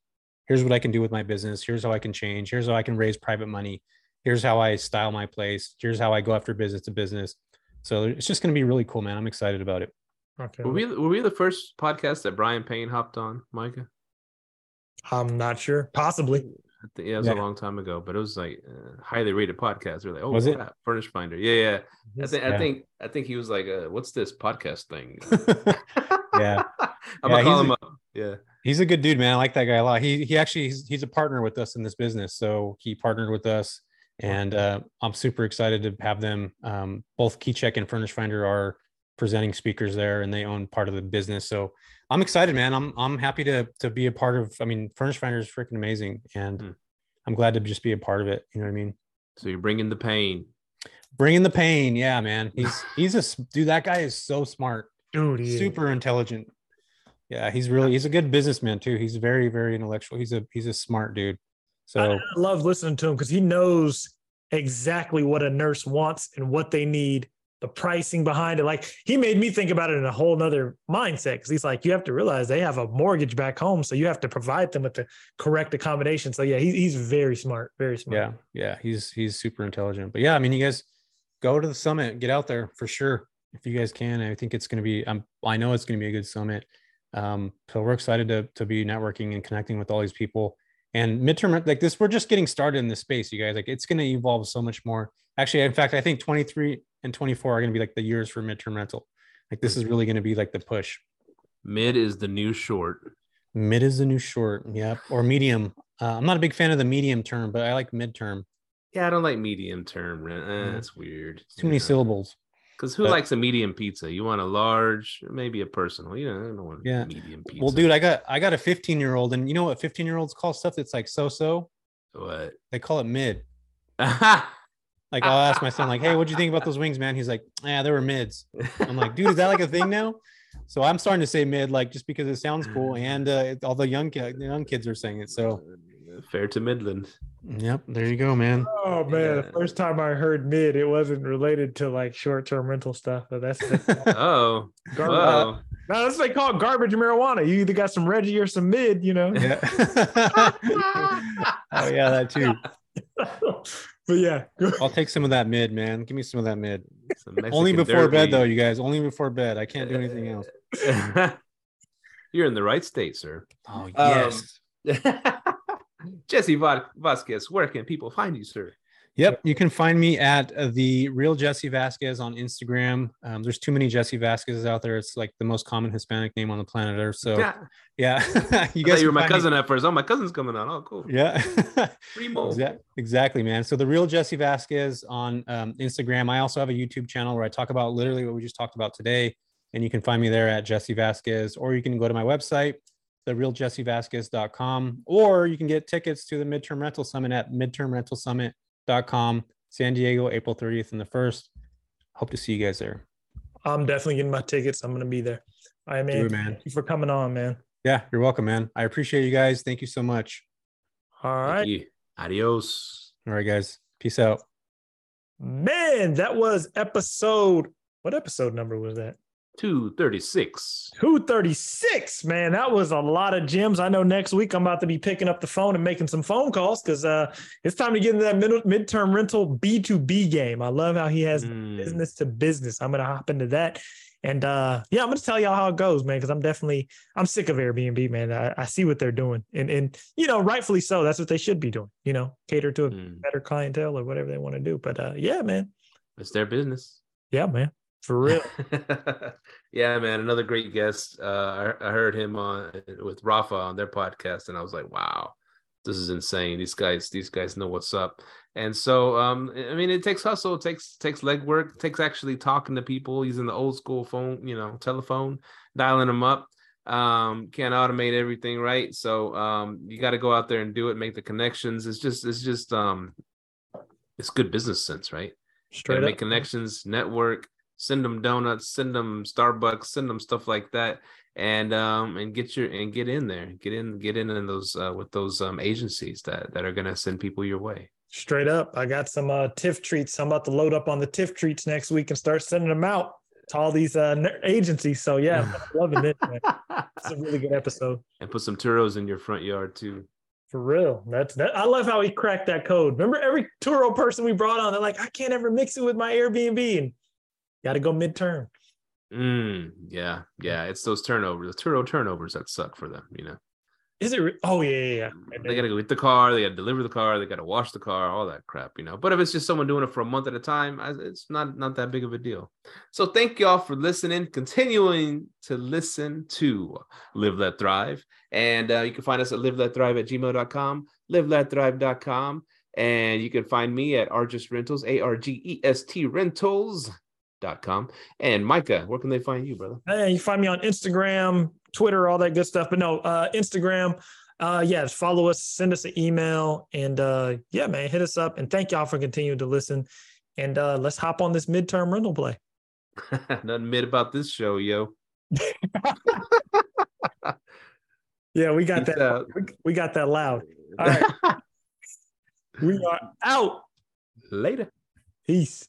here's what I can do with my business. Here's how I can change. Here's how I can raise private money. Here's how I style my place. Here's how I go after business to business. So it's just going to be really cool, man. I'm excited about it. Okay. Were we were we the first podcast that Brian Payne hopped on, Micah? I'm not sure. Possibly. Think, yeah, it was Yeah. a long time ago, but it was like uh, highly rated podcast. We are like, oh, Was it? crap, Furnish Finder? Yeah, yeah. I think I think I think he was like, uh, "What's this podcast thing?" Yeah. I'm Yeah, gonna call he's him a- up. Yeah, He's a good dude, man. I like that guy a lot. He he actually he's, he's a partner with us in this business, so he partnered with us, and uh, I'm super excited to have them. Um, both KeyCheck and Furnish Finder are presenting speakers there, and they own part of the business. So I'm excited, man. I'm I'm happy to to be a part of. I mean, Furnish Finder is freaking amazing, and Hmm. I'm glad to just be a part of it. You know what I mean? So you're bringing the pain. Bringing the pain, yeah, man. He's he's a s- dude. That guy is so smart, Dude, he is. super intelligent. Yeah, he's really he's a good businessman too. He's very very intellectual. He's a he's a smart dude. So I, I love listening to him because he knows exactly what a nurse wants and what they need, the pricing behind it. Like he made me think about it in a whole nother mindset because he's like, you have to realize they have a mortgage back home, so you have to provide them with the correct accommodation. So yeah, he, he's very smart, very smart. yeah, yeah, he's he's super intelligent. But yeah, I mean, you guys go to the summit, get out there for sure if you guys can. I think it's going to be. I'm I know it's going to be a good summit. Um, so we're excited to to be networking and connecting with all these people. And midterm like this, we're just getting started in this space, you guys. Like it's going to evolve so much more. Actually, in fact, I think 23 and 24 are going to be like the years for midterm rental. Like this is really going to be like the push. Mid is the new short. Mid is the new short. Yep. Or medium. Uh, I'm not a big fan of the medium term, but I like midterm. Yeah, I don't like medium term rent. Eh, Yeah. That's weird. It's too many syllables. Because who but- likes a medium pizza? You want a large, maybe a personal. You know, I don't want Yeah. medium pizza. Well, dude, I got I got a 15 year old, and you know what 15 year olds call stuff that's like so so? what? They call it mid. Like I'll ask my son, like, "Hey, what'd you think about those wings, man?" He's like, "Yeah, they were mids." I'm like, "Dude, is that like a thing now?" So I'm starting to say mid, like just because it sounds cool, and uh, all the young ki- the young kids are saying it. So, fair to Midland. yep, there you go, man. Oh man, the first time I heard mid, it wasn't related to like short-term rental stuff. But that's, that's Oh, garbage. whoa. Uh, no, that's what they call it garbage marijuana. You either got some Reggie or some mid, you know. Yeah. oh yeah, that too. but yeah, I'll take some of that mid, man. Give me some of that mid. Only before bed, though, you guys. Only before bed. I can't do anything else. You're in the right state, sir. Oh um, yes. Jesse Vasquez, where can people find you, sir? Yep, you can find me at the real Jesse Vasquez on Instagram. Um, there's too many Jesse Vasquez's out there. It's like the most common Hispanic name on the planet Earth. So yeah, yeah, you guys you were my find me- cousin at first. Oh, my cousin's coming on. Oh, cool. Yeah, Primo. Exa- exactly, man. So the real Jesse Vasquez on um, Instagram. I also have a YouTube channel where I talk about literally what we just talked about today, and you can find me there at Jesse Vasquez, or you can go to my website, therealjessevasquez.com, or you can get tickets to the Midterm Rental Summit at midtermrentalsummit.com, San Diego, April 30th and the 1st. Hope to see you guys there. I'm definitely getting my tickets. I'm gonna be there. I Do mean, it, man. thank you for coming on, man. Yeah, you're welcome, man. I appreciate you guys. Thank you so much. All Thank right, you. Adios. All right, guys. Peace out. man. That was episode. What episode number was that? 236. 236 man. That was a lot of gems. I know next week i'm about to be picking up the phone and making some phone calls because uh it's time to get into that mid- midterm rental b2b game. I love how he has Mm. business to business. I'm gonna hop into that. And uh yeah i'm gonna tell y'all how it goes man because i'm definitely i'm sick of airbnb man. I, I see what they're doing. And and you know rightfully so that's what they should be doing you know cater to a Mm. better clientele or whatever they want to do. But uh yeah man. It's their business. yeah man for real yeah, man. Another great guest. Uh, I, I heard him on with Rafa on their podcast, and I was like, wow, this is insane. These guys, these guys know what's up. And so, um, I mean, it takes hustle, it takes takes legwork, it takes actually talking to people, using the old school phone, you know, telephone, dialing them up. Um, can't automate everything, right? So, um, you got to go out there and do it, make the connections. It's just, it's just, um, it's good business sense, right? straight up make connections, network, send them donuts, send them Starbucks, send them stuff like that, and um and get your and get in there, get in, get in in those uh, with those um agencies that that are gonna send people your way. Straight up. I got some uh, TIFF treats. I'm about to load up on the TIFF treats next week and start sending them out to all these uh, agencies. So, yeah, I'm loving it. Man. It's a really good episode. and put some churros in your front yard too. For real. That's that. I love how he cracked that code. Remember, every Turo person we brought on, they're like, I can't ever mix it with my Airbnb. And got to go midterm. Mm, yeah, yeah. It's those turnovers, the Turo turnovers that suck for them, you know. Is it? Re- oh yeah, yeah, yeah. They gotta go get the car, they gotta deliver the car, they gotta wash the car, all that crap, you know. But if it's just someone doing it for a month at a time, it's not not that big of a deal. So thank y'all for listening, continuing to listen to Live Let Thrive. And uh, you can find us at live let thrive at gmail.com, live let thrive.com. And you can find me at Argest Rentals, A R G E S T Rentals.com. And Micah, where can they find you, brother? Hey, you find me on Instagram, Twitter, all that good stuff. But no, uh, Instagram. Uh, yeah, follow us, send us an email, and uh, yeah, man, hit us up. And thank y'all for continuing to listen. And uh, let's hop on this midterm rental play. Nothing mid about this show, yo. yeah, we got Peace that. We, we got that loud. All right. we are out. Later. Peace.